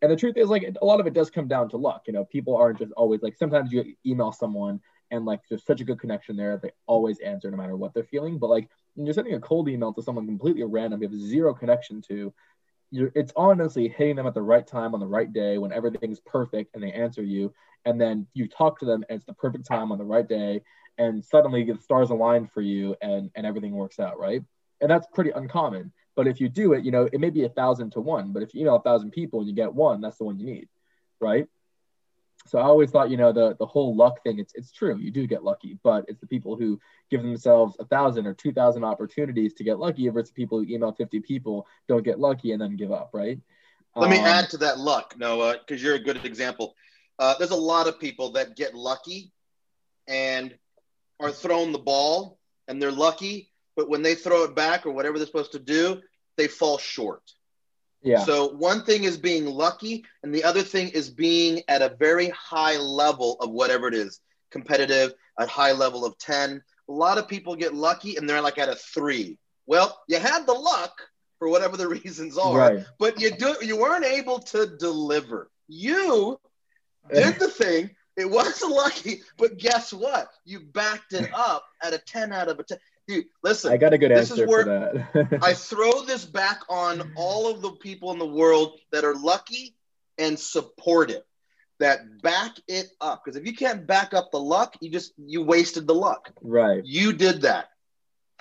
And the truth is, like, a lot of it does come down to luck. You know, people aren't just always like, sometimes you email someone and like there's such a good connection there, they always answer no matter what they're feeling. But like, when you're sending a cold email to someone completely random, you have zero connection to, you're, it's honestly hitting them at the right time on the right day when everything's perfect and they answer you. And then you talk to them and it's the perfect time on the right day and suddenly the stars align for you and and everything works out right and that's pretty uncommon but if you do it you know it may be a thousand to one but if you email a thousand people and you get one that's the one you need right? So i always thought you know the the whole luck thing it's it's true you do get lucky but it's the people who give themselves a thousand or two thousand opportunities to get lucky versus people who email 50 people don't get lucky and then give up right? Let me um, add to that luck noah because you're a good example. Uh, there's a lot of people that get lucky and are thrown the ball and they're lucky, but when they throw it back or whatever they're supposed to do, they fall short. Yeah. So one thing is being lucky, and the other thing is being at a very high level of whatever it is, competitive, at high level of 10. A lot of people get lucky and they're like at a three. Well, you had the luck for whatever the reasons are, right. but you do you weren't able to deliver. You did the thing it wasn't lucky, but guess what? You backed it up at a 10 out of a 10. Dude, listen. I got a good answer for that. I throw this back on all of the people in the world that are lucky and supportive that back it up. Because if you can't back up the luck, you just you wasted the luck. Right. You did that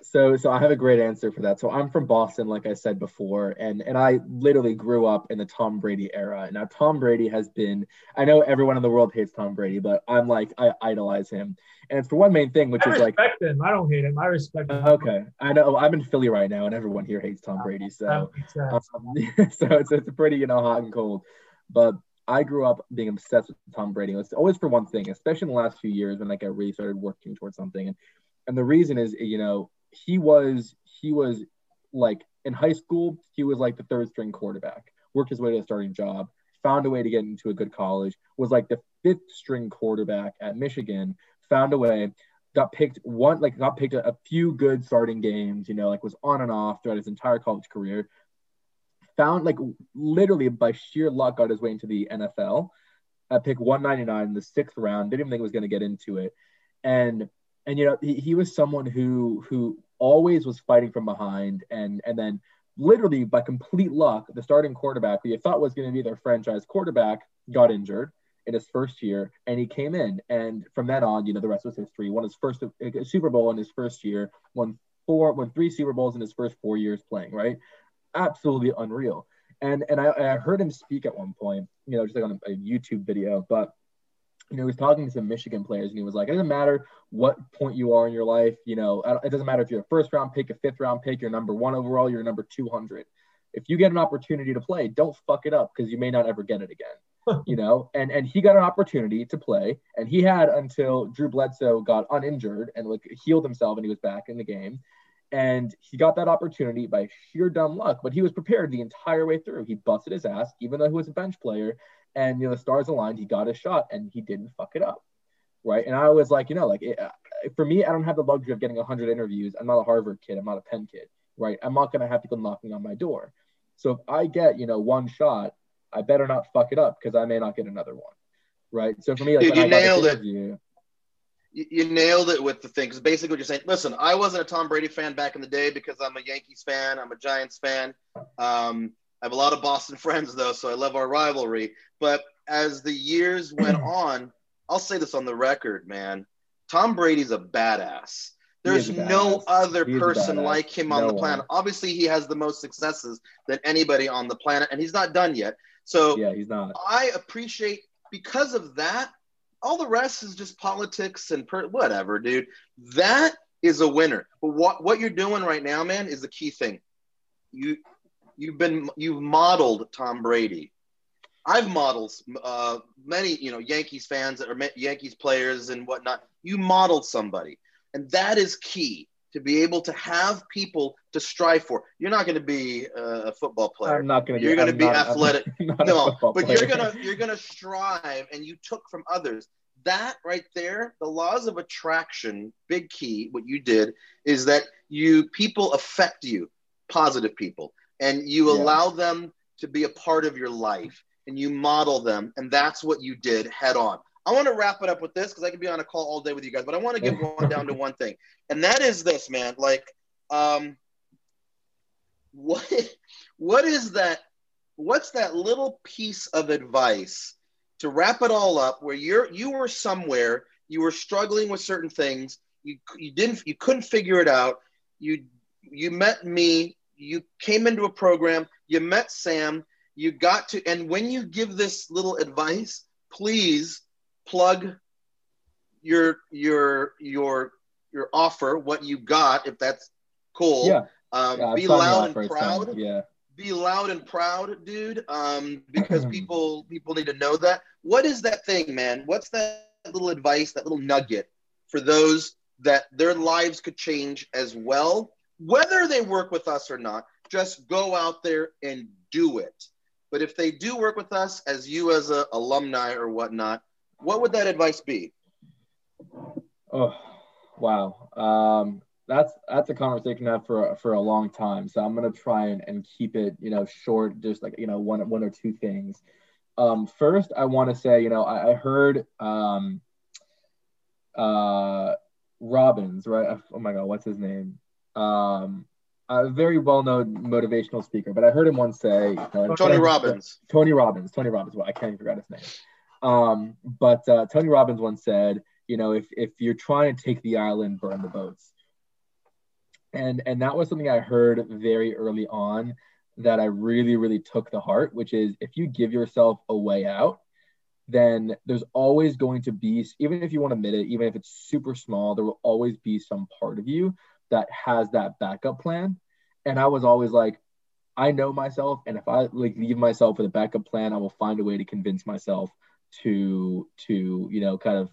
so so I have a great answer for that. So I'm from Boston, like I said before, and and I literally grew up in the Tom Brady era. Now Tom Brady has been I know everyone in the world hates Tom Brady, but I'm like I idolize him. And it's for one main thing, which I is like respect him. I don't hate him. I respect him. Okay. I know I'm in Philly right now and everyone here hates Tom Brady. So um, so it's it's pretty, you know, hot and cold. But I grew up being obsessed with Tom Brady. It's always for one thing, especially in the last few years when like I really started working towards something. And and the reason is, you know, he was he was like in high school, he was like the third string quarterback, worked his way to a starting job, found a way to get into a good college, was like the fifth string quarterback at Michigan, found a way, got picked one, like got picked a, a few good starting games, you know, like was on and off throughout his entire college career. Found like literally by sheer luck got his way into the NFL at pick 199 in the sixth round. Didn't even think he was going to get into it. And and you know he, he was someone who who always was fighting from behind and and then literally by complete luck the starting quarterback who you thought was going to be their franchise quarterback got injured in his first year and he came in and from then on you know the rest was history. Won his first uh, super bowl in his first year won four won three super bowls in his first four years playing right? Absolutely unreal. And and I, I heard him speak at one point you know just like on a, a youtube video but you know, he was talking to some Michigan players and he was like, it doesn't matter what point you are in your life. You know, it doesn't matter if you're a first round pick, a fifth round pick, you're number one overall, you're number 200. If you get an opportunity to play, don't fuck it up because you may not ever get it again. you know, and and he got an opportunity to play, and he had until Drew Bledsoe got uninjured and like healed himself and he was back in the game. And he got that opportunity by sheer dumb luck, but he was prepared the entire way through. He busted his ass, even though he was a bench player, and you know the stars aligned. He got a shot, and he didn't fuck it up, right? And I was like, you know, like it, uh, for me, I don't have the luxury of getting 100 interviews. I'm not a Harvard kid. I'm not a Penn kid, right? I'm not gonna have people knocking on my door. So if I get you know one shot, I better not fuck it up because I may not get another one, right? So for me, like Dude, you nailed it. You, you nailed it with the thing because basically what you're saying. Listen, I wasn't a Tom Brady fan back in the day because I'm a Yankees fan. I'm a Giants fan. Um, I have a lot of Boston friends though, so I love our rivalry. But as the years went on, I'll say this on the record, man. Tom Brady's a badass. There's a badass. no other He's person like him on no the planet. One. Obviously, he has the most successes than anybody on the planet, and he's not done yet. So yeah, he's not. I appreciate because of that. all the rest is just politics and per- whatever, dude. That is a winner. But what what you're doing right now, man, is the key thing. You you've been you've modeled Tom Brady. I've modeled uh, many, you know, Yankees fans that are Yankees players and whatnot. You modeled somebody, and that is key to be able to have people to strive for. You're not going to be a football player. I'm not going to. You're going to be not, athletic. no, but player. you're going to you're going to strive, and you took from others. That right there, the laws of attraction, big key. What you did is that you people affect you, positive people, and you yeah. allow them to be a part of your life, and you model them, and that's what you did head on. I want to wrap it up with this because I could be on a call all day with you guys, but I want to get one down to one thing, and that is this, man. Like, um, what what is that? What's that little piece of advice to wrap it all up? Where you're you were somewhere, you were struggling with certain things, you you didn't you couldn't figure it out. You you met me, you came into a program, you met Sam, you got to, and when you give this little advice, please plug your your your your offer, what you got, if that's cool. Yeah. Um, yeah be loud and proud. Time. Yeah. Be loud and proud, dude. Um, because people people need to know that. What is that thing, man? What's that little advice, that little nugget for those that their lives could change as well, whether they work with us or not? Just go out there and do it. But if they do work with us, as you as a alumni or whatnot, what would that advice be? Oh, wow. Um, that's that's a conversation I've for for a long time. So I'm gonna try and, and keep it, you know, short, just like you know, one one or two things. Um, first, I want to say, you know, I, I heard um, uh, Robbins, right? Oh my God, what's his name? Um, a very well-known motivational speaker, but I heard him once say, you know, Tony Robbins. Tony Robbins. Tony Robbins. Well, I can't even forget his name. Um, but uh, Tony Robbins once said, you know, if if you're trying to take the island, burn the boats. And and that was something I heard very early on that I really really took to heart, which is if you give yourself a way out, then there's always going to be, even if you want to admit it, even if it's super small, there will always be some part of you that has that backup plan. And I was always like, I know myself, and if I like leave myself with a backup plan, I will find a way to convince myself to to you know kind of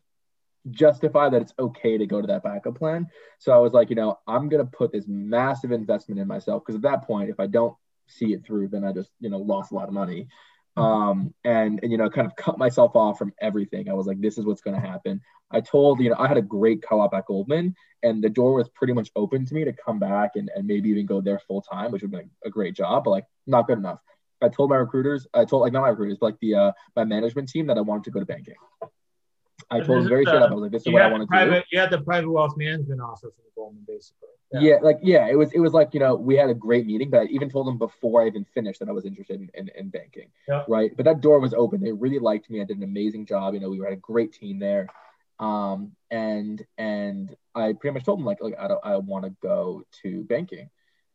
justify that it's okay to go to that backup plan. So I was like, you know, I'm gonna put this massive investment in myself because at that point, if I don't see it through, then I just you know lost a lot of money. Um, and and you know, kind of cut myself off from everything. I was like, this is what's gonna happen. I told you know I had a great co-op at Goldman, and the door was pretty much open to me to come back and, and maybe even go there full time, which would be a great job, but like not good enough. I told my recruiters, I told like not my recruiters, but like the uh, my management team that I wanted to go to banking. I told them very straight up. I was like, "This is what I want to private, do." You had the private wealth management offer from Goldman, basically. Yeah. yeah. like yeah, it was it was like you know we had a great meeting, but I even told them before I even finished that I was interested in, in, in banking. Yeah. Right, but that door was open. They really liked me. I did an amazing job. You know, we had a great team there, um, and and I pretty much told them like like I don't I want to go to banking.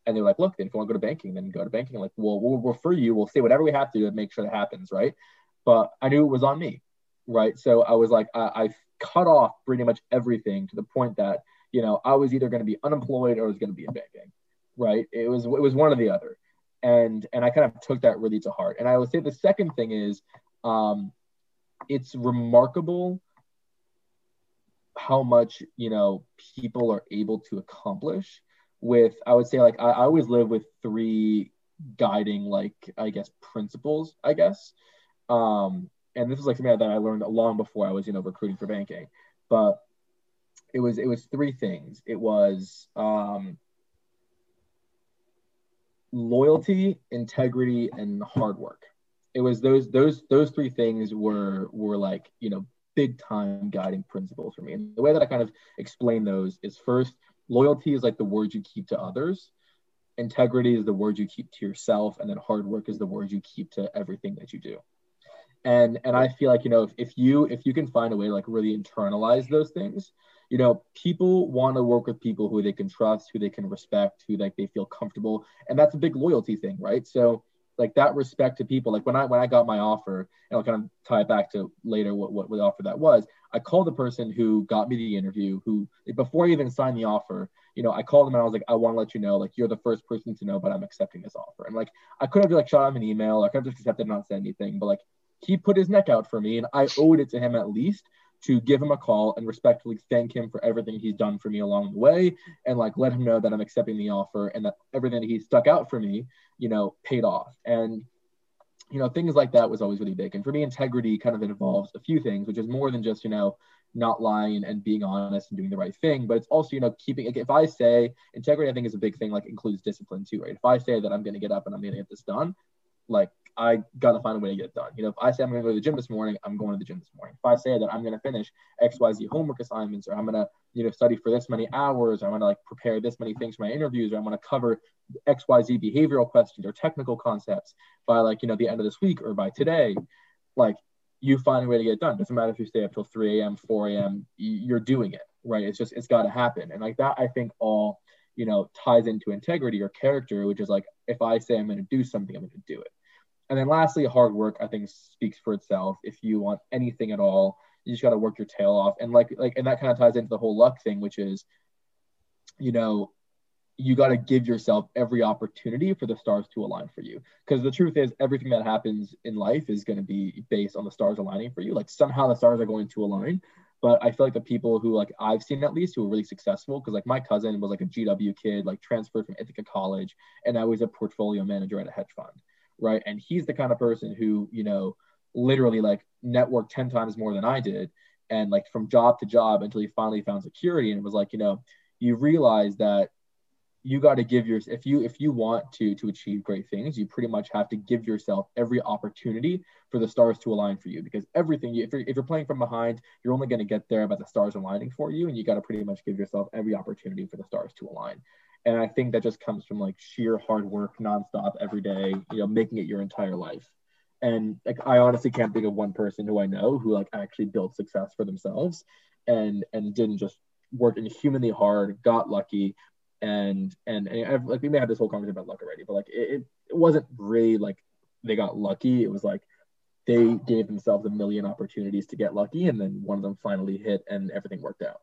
And they're like, look, then if you want to go to banking, then go to banking. I'm like, well, we'll refer you. We'll say whatever we have to to make sure that happens, right? But I knew it was on me, right? So I was like, I, I cut off pretty much everything to the point that you know I was either going to be unemployed or I was going to be in banking, right? It was it was one or the other, and and I kind of took that really to heart. And I would say the second thing is, um, it's remarkable how much you know people are able to accomplish with i would say like I, I, always live with three guiding like i guess principles i guess um and this is like something that i learned long before i was you know recruiting for banking but it was it was three things. It was um loyalty integrity and hard work. It was those those those three things were were like you know big time guiding principles for me. And the way that i kind of explain those is first loyalty is like the word you keep to others. Integrity is the word you keep to yourself and then hard work is the word you keep to everything that you do and and i feel like you know if, if you if you can find a way to like really internalize those things you know people want to work with people who they can trust who they can respect who like they feel comfortable and that's a big loyalty thing right so like that respect to people. Like when I when I got my offer, and I'll kind of tie it back to later what what, what the offer that was. I called the person who got me the interview, who before I even signed the offer, you know, I called him and I was like, I want to let you know, like you're the first person to know, but I'm accepting this offer. And like I could have like shot him an email, I could have just accepted and not said anything, but like he put his neck out for me, and I owed it to him at least to give him a call and respectfully thank him for everything he's done for me along the way and like let him know that I'm accepting the offer and that everything that he stuck out for me, you know, paid off. And you know, things like that was always really big. And for me, integrity kind of involves a few things, which is more than just, you know, not lying and being honest and doing the right thing, but it's also, you know, keeping like, if I say integrity, I think is a big thing, like includes discipline too, right? If I say that I'm gonna get up and I'm gonna get this done, like I gotta find a way to get it done. You know, if I say I'm gonna go to the gym this morning, I'm going to the gym this morning. If I say that I'm gonna finish XYZ homework assignments or I'm gonna, you know, study for this many hours, or I'm gonna like prepare this many things for my interviews, or I'm gonna cover XYZ behavioral questions or technical concepts by like, you know, the end of this week or by today, like you find a way to get it done. Doesn't matter if you stay up till 3 a.m., 4 a.m., you're doing it, right? It's just, it's got to happen. And like that, I think all, you know, ties into integrity or character, which is like, if I say I'm going to do something, I'm going to do it. And then lastly, hard work, I think speaks for itself. If you want anything at all, you just got to work your tail off. And like, like, and that kind of ties into the whole luck thing, which is, you know, you got to give yourself every opportunity for the stars to align for you. Because the truth is, everything that happens in life is going to be based on the stars aligning for you. Like somehow the stars are going to align. But I feel like the people who like I've seen at least who are really successful, because like my cousin was like a GW kid, like transferred from Ithaca College, and now he's a portfolio manager at a hedge fund, right? And he's the kind of person who you know literally like networked ten times more than I did, and like from job to job until he finally found security, and it was like you know you realize that you got to give your if you if you want to to achieve great things you pretty much have to give yourself every opportunity for the stars to align for you. Because everything you, if, you're, if you're playing from behind you're only going to get there by the stars aligning for you. And you got to pretty much give yourself every opportunity for the stars to align and i think that just comes from like sheer hard work nonstop every day you know making it your entire life and like i honestly can't think of one person who i know who like actually built success for themselves and and didn't just work inhumanly hard got lucky and and, and I've, like we may have this whole conversation about luck already, but like it, it wasn't really like they got lucky. It was like they gave themselves a million opportunities to get lucky, and then one of them finally hit, and everything worked out.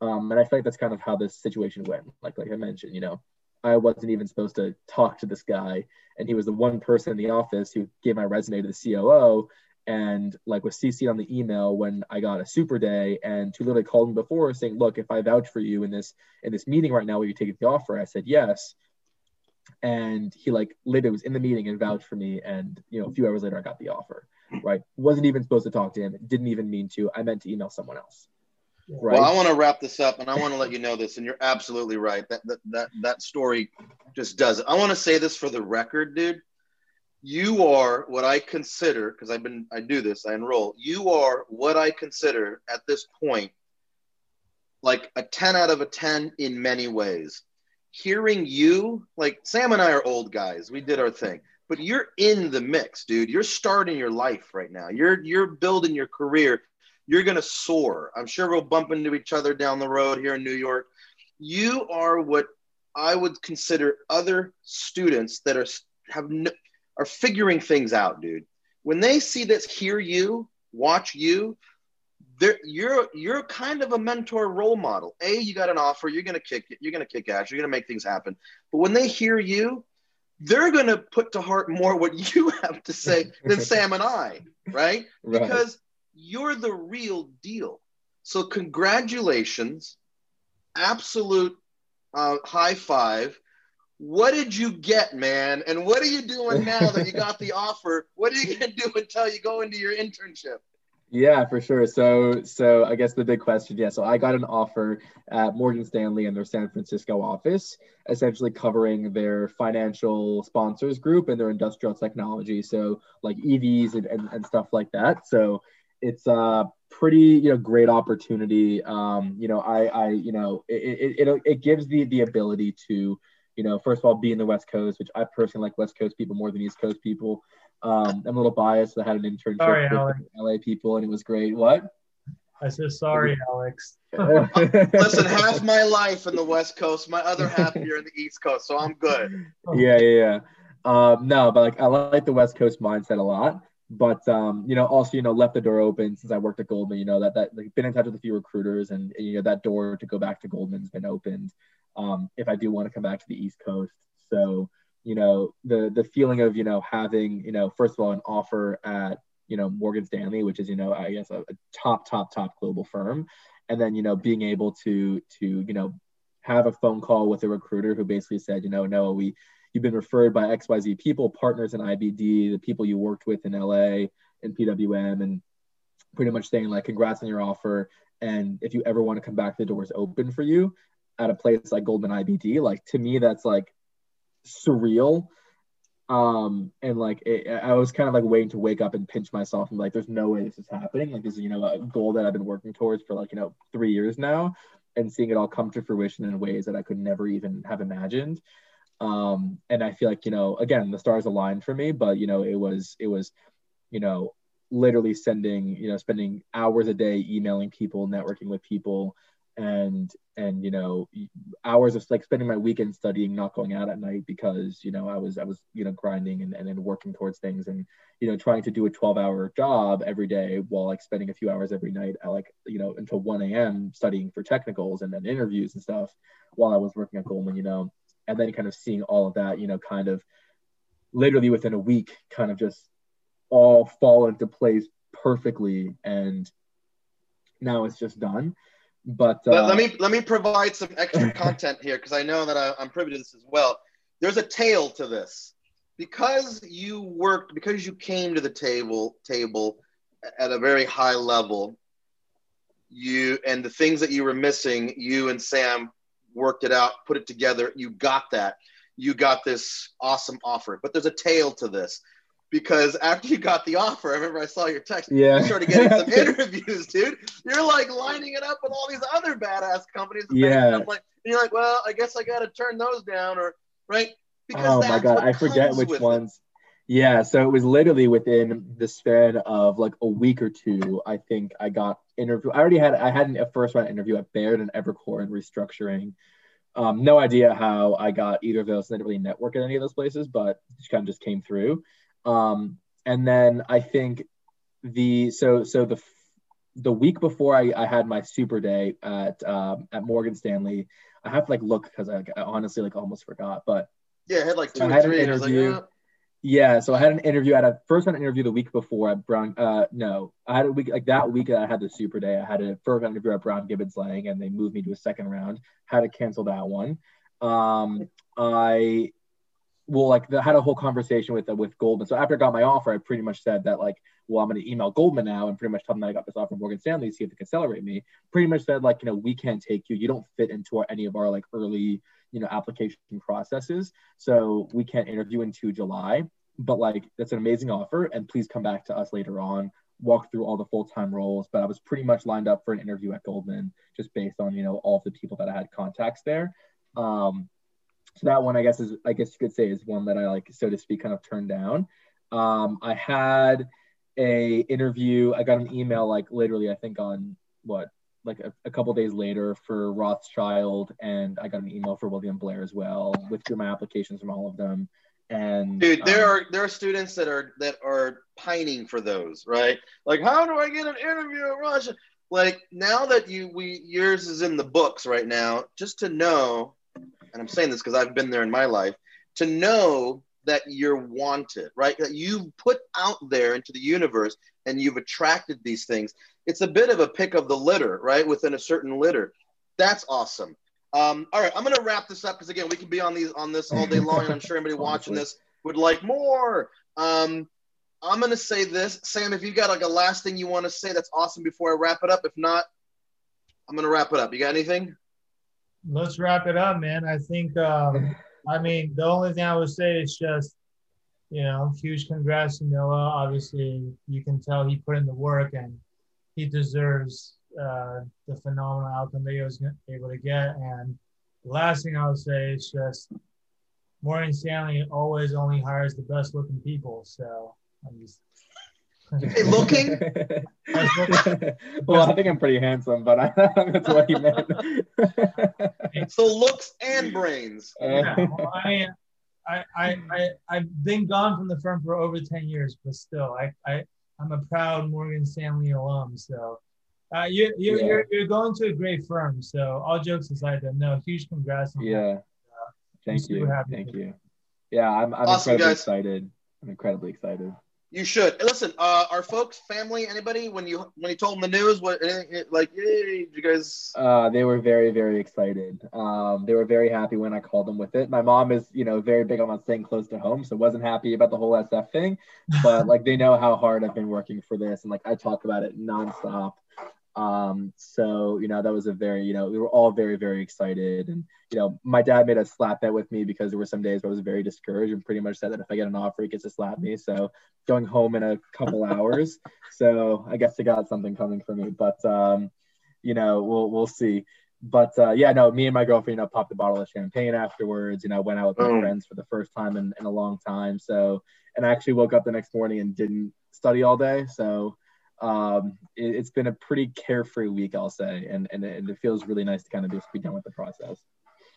Um, and I feel like that's kind of how this situation went. Like like I mentioned, you know, I wasn't even supposed to talk to this guy, and he was the one person in the office who gave my resume to the COO, and like was CC'd on the email when I got a super day and to literally called me before saying, look, if I vouch for you in this in this meeting right now, will you take the offer? I said yes. And he like literally was in the meeting and vouched for me. And you know, a few hours later I got the offer. Right. Wasn't even supposed to talk to him, didn't even mean to. I meant to email someone else. Right. Well, I want to wrap this up and I want to let you know this, and you're absolutely right. That that that, that story just does it. I want to say this for the record, dude you are what I consider, because I've been, I do this, I enroll, you are what I consider at this point like a 10 out of a 10 in many ways. Hearing you, like Sam and I are old guys, we did our thing, but you're in the mix, dude. You're starting your life right now. You're you're building your career. You're gonna soar. I'm sure we'll bump into each other down the road here in New York. You are what I would consider other students that are have no, are figuring things out, dude. When they see this, hear you, watch you, you're you're kind of a mentor role model. A, you got an offer, you're gonna kick it, you're gonna kick ass, you're gonna make things happen. But when they hear you, they're gonna put to heart more what you have to say than Sam and I, right? right? Because you're the real deal. So congratulations, absolute uh, high five what did you get, man? And what are you doing now that you got the offer? What are you gonna do until you go into your internship? Yeah, for sure. So, so I guess the big question, yeah. So I got an offer at Morgan Stanley in their San Francisco office, essentially covering their financial sponsors group and their industrial technology. So like EVs and, and, and stuff like that. So it's a pretty, you know, great opportunity. Um, you know, I, I, you know, it, it, it, it gives the, the ability to, you know, first of all, be in the West Coast, which I personally like West Coast people more than East Coast people. Um, I'm a little biased. I had an internship sorry, with Alex. LA people, and it was great. What? I said sorry, Alex. Listen, half my life in the West Coast, my other half here in the East Coast, so I'm good. Yeah, yeah, yeah. Um, no, but like I like the West Coast mindset a lot. But um, you know, also you know, left the door open since I worked at Goldman. You know that that like been in touch with a few recruiters, and you know that door to go back to Goldman's been opened. Um, if I do want to come back to the East Coast, so you know the the feeling of you know having you know first of all an offer at you know Morgan Stanley, which is you know I guess a, a top top top global firm, and then you know being able to to you know have a phone call with a recruiter who basically said you know no we you've been referred by XYZ people, partners in IBD, the people you worked with in LA and PWM, and pretty much saying like, congrats on your offer. And if you ever want to come back, the door's open for you at a place like Goldman IBD. Like to me, that's like surreal. Um, and like it, I was kind of like waiting to wake up and pinch myself and like, there's no way this is happening. Like this is, you know, a goal that I've been working towards for like, you know, three years now and seeing it all come to fruition in ways that I could never even have imagined. Um, and I feel like, you know, again, the stars aligned for me, but you know, it was, it was, you know, literally sending, you know, spending hours a day emailing people, networking with people, and and you know hours of like spending my weekend studying not going out at night because you know i was i was you know grinding and, and, and working towards things and you know trying to do a 12 hour job every day while like spending a few hours every night at like you know until 1 a.m studying for technicals and then interviews and stuff while i was working at goldman you know and then kind of seeing all of that, you know, kind of literally within a week, kind of just all fall into place perfectly, and now it's just done. But, uh, let me let me provide some extra content here because I know that I, I'm privy to this as well. There's a tail to this because you worked because you came to the table table at a very high level you and the things that you were missing you and sam worked it out, put it together. You got that. You got this awesome offer. But there's a tail to this because after you got the offer, I remember I saw your text. Yeah. You started getting some interviews, dude. You're like lining it up with all these other badass companies. Yeah. And like, you're like, well, I guess I got to turn those down, or right? Because oh my god, I forget which ones. It. Yeah, so it was literally within the span of like a week or two. I think I got interview. I already had I had a first round interview at Baird and Evercore and restructuring. Um, no idea how I got either of those. I didn't really network at any of those places, but it kind of just came through. Um, and then I think the so so the the week before I, I had my super day at um, at Morgan Stanley, I have to like look because I, I, honestly like almost forgot. But yeah, I had like two I or three. An interview. Like, oh. Yeah, so I had an interview I had a first round interview the week before at Brown. Uh, no, I had a week like that week that I had the super day. I had a first round interview at Brown Gibbons Lang, and they moved me to a second round. Had to cancel that one. Um, I well, like the, had a whole conversation with uh, with Goldman. So after I got my offer, I pretty much said that like, well, I'm going to email Goldman now and pretty much tell them that I got this offer from Morgan Stanley, see if they can accelerate me. Pretty much said like, you know, we can't take you. You don't fit into our, any of our like early you know application processes. So we can't interview into july but like that's an amazing offer and please come back to us later on walk through all the full-time roles. But i was pretty much lined up for an interview at goldman just based on you know all of the people that i had contacts there. Um, so that one i guess is i guess you could say is one that i like so to speak kind of turned down. Um, i had a interview i got an email like literally i think on what like a, a couple days later for Rothschild, and I got an email for William Blair as well. Withdrew my applications from all of them. And dude, there um, are there are students that are that are pining for those, right? Like, how do I get an interview at Russia? Like now that you we yours is in the books right now, just to know, and I'm saying this because I've been there in my life, to know that you're wanted, right? That you've put out there into the universe and you've attracted these things. It's a bit of a pick of the litter, right? Within a certain litter. That's awesome. Um, all right, I'm gonna wrap this up because again, we can be on these on this all day long, and I'm sure anybody watching this would like more. Um, I'm gonna say this, Sam. If you've got like a last thing you want to say, that's awesome. Before I wrap it up, if not, I'm gonna wrap it up. You got anything? Let's wrap it up, man. I think um, I mean, the only thing I would say is just, you know, huge congrats to Noah. Obviously, you can tell he put in the work and he deserves uh, the phenomenal outcome that he was able to get. And the last thing I would say is just Morgan Stanley always only hires the best looking people. So I'm just Hey, looking? well, I think I'm pretty handsome, but I, that's what he meant. so looks and brains. Yeah, well, I mean, I, I, I, I've been gone from the firm for over 10 years, but still, I, I, I'm a proud Morgan Stanley alum. So uh, you, you, Yeah. you're, you're going to a great firm. So all jokes aside, though, no, huge congrats. On that. Yeah. Thank you. happy Thank you. Yeah, I'm, I'm Awesome, incredibly guys. excited. I'm incredibly excited. You should listen. Uh, our folks, family, anybody, when you when you told them the news, what anything, like, yay, did you guys? Uh, they were very, very excited. Um, they were very happy when I called them with it. My mom is, you know, very big on staying close to home, so wasn't happy about the whole SF thing. But like, they know how hard I've been working for this, and like, I talk about it nonstop. Um, so you know, that was a very, you know, we were all very, very excited, and you know, my dad made a slap bet with me because there were some days where I was very discouraged, and pretty much said that if I get an offer, he gets to slap me. So going home in a couple hours. So I guess I got something coming for me, but um, you know, we'll we'll see. But uh, yeah, no, me and my girlfriend, you know, popped a bottle of champagne afterwards. You know, went out with my Oh. friends for the first time in, in a long time. So, and I actually woke up the next morning and didn't study all day. So, um, it, it's been a pretty carefree week, I'll say, and and, and it feels really nice to kind of just be done with the process.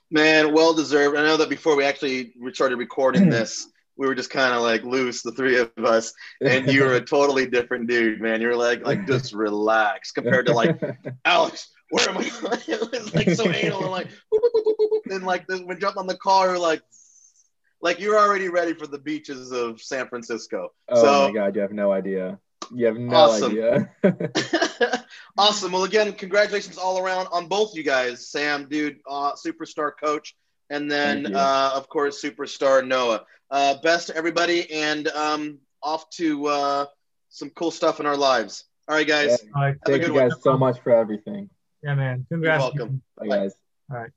Man, well deserved. I know that before we actually started recording this, we were just kind of like loose, the three of us, and you were a totally different dude, man. You were like, like just relax compared to like Alex. Where am I? it was like so anal and like, boop, boop, boop, boop, boop. and like the, when jumped on the car, you're like, like you're already ready for the beaches of San Francisco. oh So- my god, you have no idea. You have no Awesome. idea. awesome. Well, again, congratulations all around on both you guys, Sam, dude, uh, superstar coach, and then uh, of course superstar Noah. Uh, best to everybody, and um, off to uh, some cool stuff in our lives. All right, guys. Yeah. All right. Thank good you one. guys so much for everything. Yeah, man. Congrats. welcome. Bye, Bye. guys. All right.